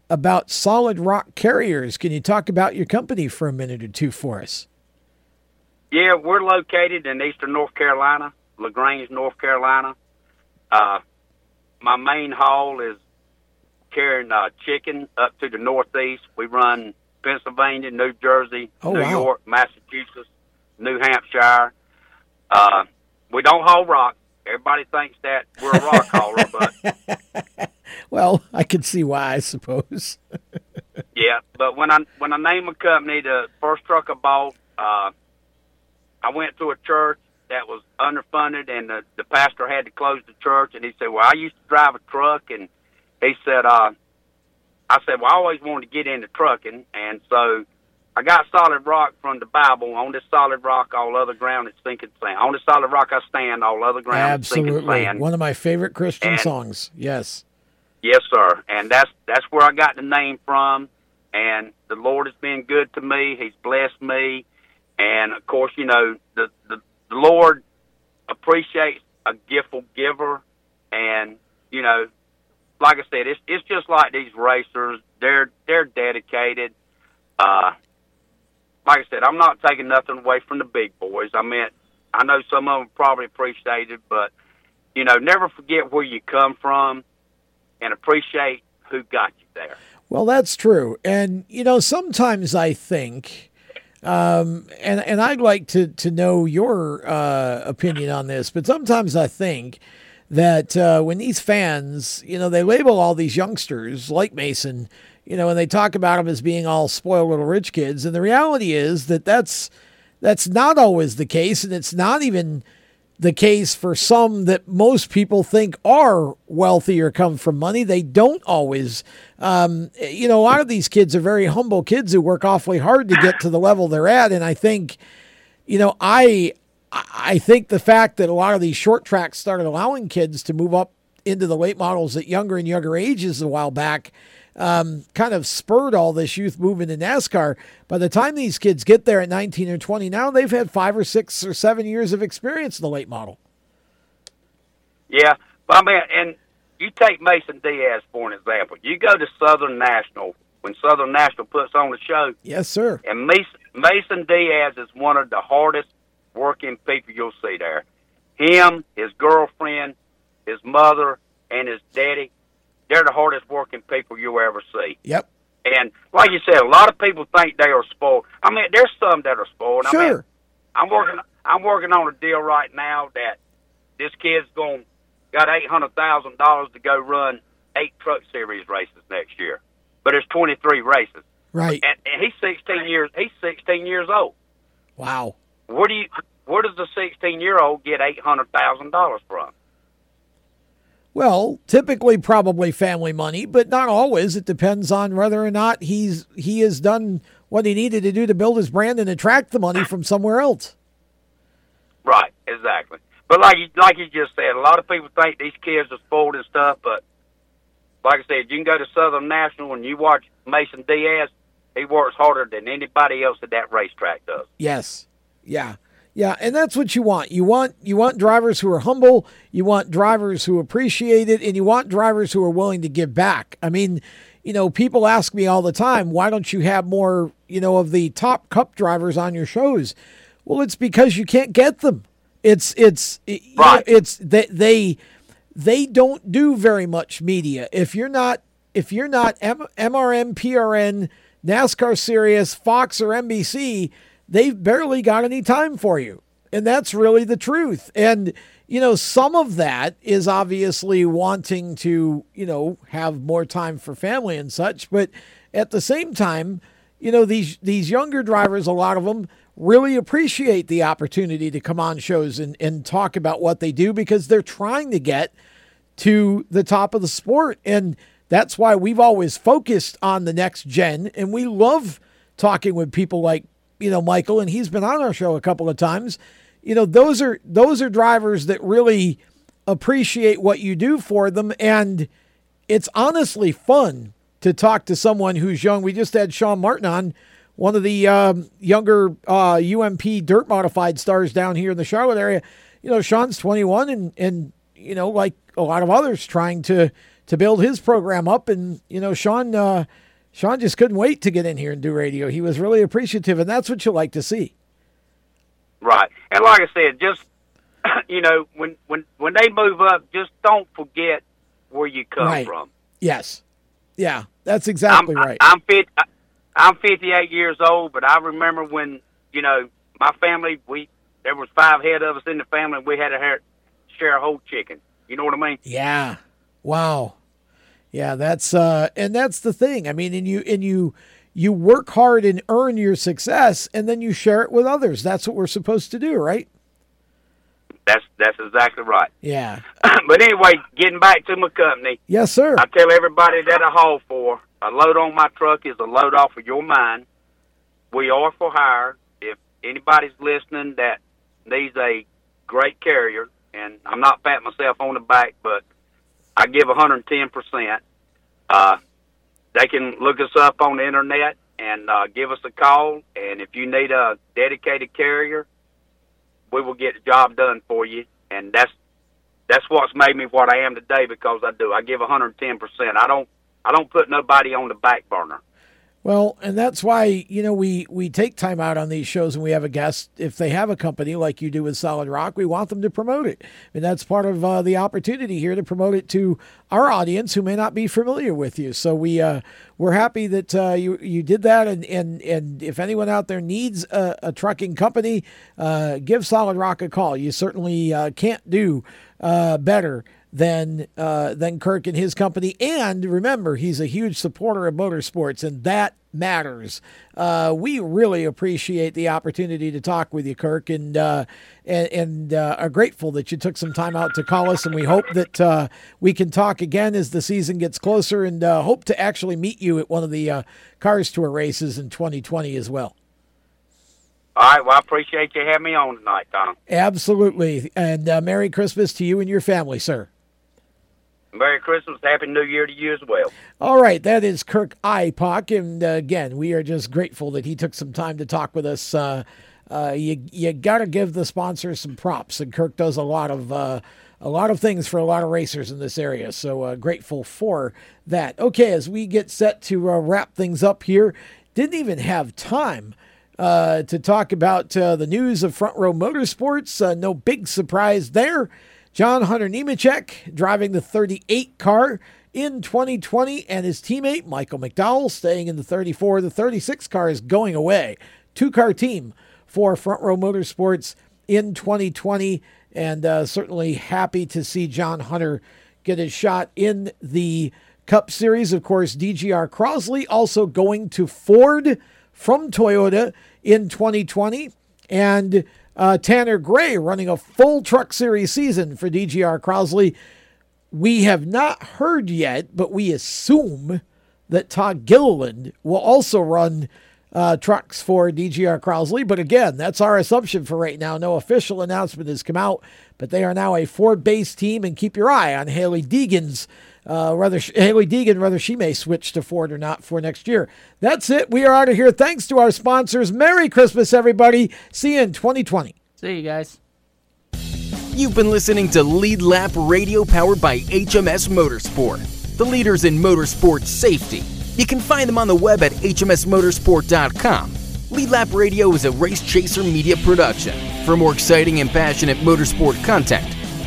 about Solid Rock Carriers. Can you talk about your company for a minute or two for us? Yeah, we're located in eastern North Carolina, LaGrange, North Carolina. Uh, my main haul is carrying uh, chicken up to the northeast. We run Pennsylvania, New Jersey, Oh, New wow. York, Massachusetts, New Hampshire. Uh, we don't haul rock. Everybody thinks that we're a rock hauler, but Well, I can see why, I suppose. Yeah, but when I when I named a company, the first truck I bought, uh, I went to a church that was underfunded, and the, the pastor had to close the church. And he said, "Well, I used to drive a truck," and he said, uh, "I said, well, I always wanted to get into trucking, and so I got solid rock from the Bible. On this solid rock, all other ground is sinking sand. On this solid rock, I stand. All other ground is sinking Absolutely. sand." One of my favorite Christian And- songs. Yes. Yes, sir. And that's that's where I got the name from. And the Lord has been good to me. He's blessed me. And of course, you know, the the, the Lord appreciates a giftful giver. And you know, like I said, it's it's just like these racers. They're they're dedicated. Uh, like I said, I'm not taking nothing away from the big boys. I mean, I know some of them probably appreciate it, but you know, never forget where you come from and appreciate who got you there. Well, that's true. And, you know, sometimes I think, um, and, and I'd like to, to know your uh, opinion on this, but sometimes I think that uh, when these fans, you know, they label all these youngsters like Mason, you know, and they talk about them as being all spoiled little rich kids. And the reality is that that's, that's not always the case. And it's not even the case for some that most people think are wealthy or come from money. They don't always. Um, you know, a lot of these kids are very humble kids who work awfully hard to get to the level they're at. And I think, you know, I I think the fact that a lot of these short tracks started allowing kids to move up into the late models at younger and younger ages a while back. um, kind of spurred all this youth movement in NASCAR. By the time these kids get there at 19 or 20, now they've had five or six or seven years of experience in the late model. Yeah, but I mean, and you take Mason Diaz for an example. You go to Southern National when Southern National puts on the show. Yes, sir. And Mason, Mason Diaz is one of the hardest working people you'll see there. Him, his girlfriend, his mother, and his daddy, they're the hardest working people you'll ever see. Yep. And like you said, a lot of people think they are spoiled. I mean, there's some that are spoiled. Sure. I mean, I'm working. I'm working on a deal right now that this kid's going got eight hundred thousand dollars to go run eight Truck Series races next year, but it's 23 races. Right. And, and he's 16 years. He's 16 years old. Wow. Where do you? Where does the 16 year old get eight hundred thousand dollars from? Well, typically probably family money, but not always. It depends on whether or not he's he has done what he needed to do to build his brand and attract the money from somewhere else. Right. Exactly. But like you, like you just said, a lot of people think these kids are spoiled and stuff. But like I said, you can go to Southern National and you watch Mason Diaz. He works harder than anybody else at that racetrack does. Yes. Yeah. Yeah, and that's what you want. You want you want drivers who are humble, you want drivers who appreciate it, and you want drivers who are willing to give back. I mean, you know, people ask me all the time, why don't you have more, you know, of the top cup drivers on your shows? Well, it's because you can't get them. It's it's right. it's they they they don't do very much media. If you're not if you're not M- MRN, PRN, NASCAR Sirius, Fox or NBC, they've barely got any time for you. And that's really the truth. And, you know, some of that is obviously wanting to, you know, have more time for family and such. But at the same time, you know, these, these younger drivers, a lot of them really appreciate the opportunity to come on shows and, and talk about what they do because they're trying to get to the top of the sport. And that's why we've always focused on the next gen. And we love talking with people like you know Michael, and he's been on our show a couple of times. You know, those are those are drivers that really appreciate what you do for them, and it's honestly fun to talk to someone who's young. We just had Shawn Martin on, one of the um, younger uh, UMP dirt modified stars down here in the Charlotte area. You know, Shawn's 21, and and you know, like a lot of others, trying to to build his program up, and you know, Shawn. Uh, Shawn just couldn't wait to get in here and do radio. He was really appreciative, and that's what you like to see. Right, and like I said, just you know, when when when they move up, just don't forget where you come right. from. Yes, yeah, that's exactly I'm, right. I'm fit. I'm 58 years old, but I remember when you know my family. We there was five head of us in the family. and We had to share a whole chicken. You know what I mean? Yeah. Wow. Yeah, that's uh and that's the thing. I mean, and you and you you work hard and earn your success and then you share it with others. That's what we're supposed to do, right? That's that's exactly right. Yeah. but anyway, getting back to my company. Yes, sir. I tell everybody that I haul for, a load on my truck is a load off of your mind. We are for hire. If anybody's listening that needs a great carrier, and I'm not patting myself on the back, but I give 110%. Uh, they can look us up on the internet and uh, give us a call. And if you need a dedicated carrier, we will get the job done for you. And that's that's what's made me what I am today because I do. I give 110%. I don't I don't put nobody on the back burner. Well, and that's why, you know, we, we take time out on these shows and we have a guest. If they have a company like you do with Solid Rock, we want them to promote it. And that's part of uh, the opportunity here to promote it to our audience who may not be familiar with you. So we, uh, we're happy that uh, you, you did that. And, and, and if anyone out there needs a, a trucking company, uh, give Solid Rock a call. You certainly uh, can't do uh, better than uh, than Kirk and his company. And remember, he's a huge supporter of motorsports, and that matters. Uh, we really appreciate the opportunity to talk with you, Kirk, and uh, and, and uh, are grateful that you took some time out to call us. And we hope that uh, we can talk again as the season gets closer, and uh, hope to actually meet you at one of the uh, Cars Tour races in 2020 as well. All right. Well, I appreciate you having me on tonight, Tom. Absolutely. And Merry Christmas to you and your family, sir. Merry Christmas, Happy New Year to you as well. All right, that is Kirk Ipok, and uh, again, we are just grateful that he took some time to talk with us. Uh, uh, you you got to give the sponsors some props, and Kirk does a lot of uh, a lot of things for a lot of racers in this area. So uh, grateful for that. Okay, as we get set to uh, wrap things up here, didn't even have time. To talk about the news of Front Row Motorsports. No big surprise there. John Hunter Nemechek driving the 38 car in 2020, and his teammate Michael McDowell staying in the 34. The 36 car is going away. Two car team for Front Row Motorsports in 2020, and uh, certainly happy to see John Hunter get his shot in the Cup Series. Of course, DGR Crosley also going to Ford from Toyota in 2020, and uh, Tanner Gray running a full Truck Series season for DGR Crosley. We have not heard yet, but we assume that Todd Gilliland will also run uh, trucks for DGR Crosley. But again, that's our assumption for right now. No official announcement has come out, but they are now a Ford based team, and keep your eye on Hailie Deegan's uh, whether Hailie Deegan, whether she may switch to Ford or not for next year. That's it. We are out of here. Thanks to our sponsors. Merry Christmas, everybody. See you in 2020. See you guys. You've been listening to Lead Lap Radio powered by HMS Motorsport, the leaders in motorsport safety. You can find them on the web at hmsmotorsport.com. Lead Lap Radio is a Race Chaser media production. For more exciting and passionate motorsport content,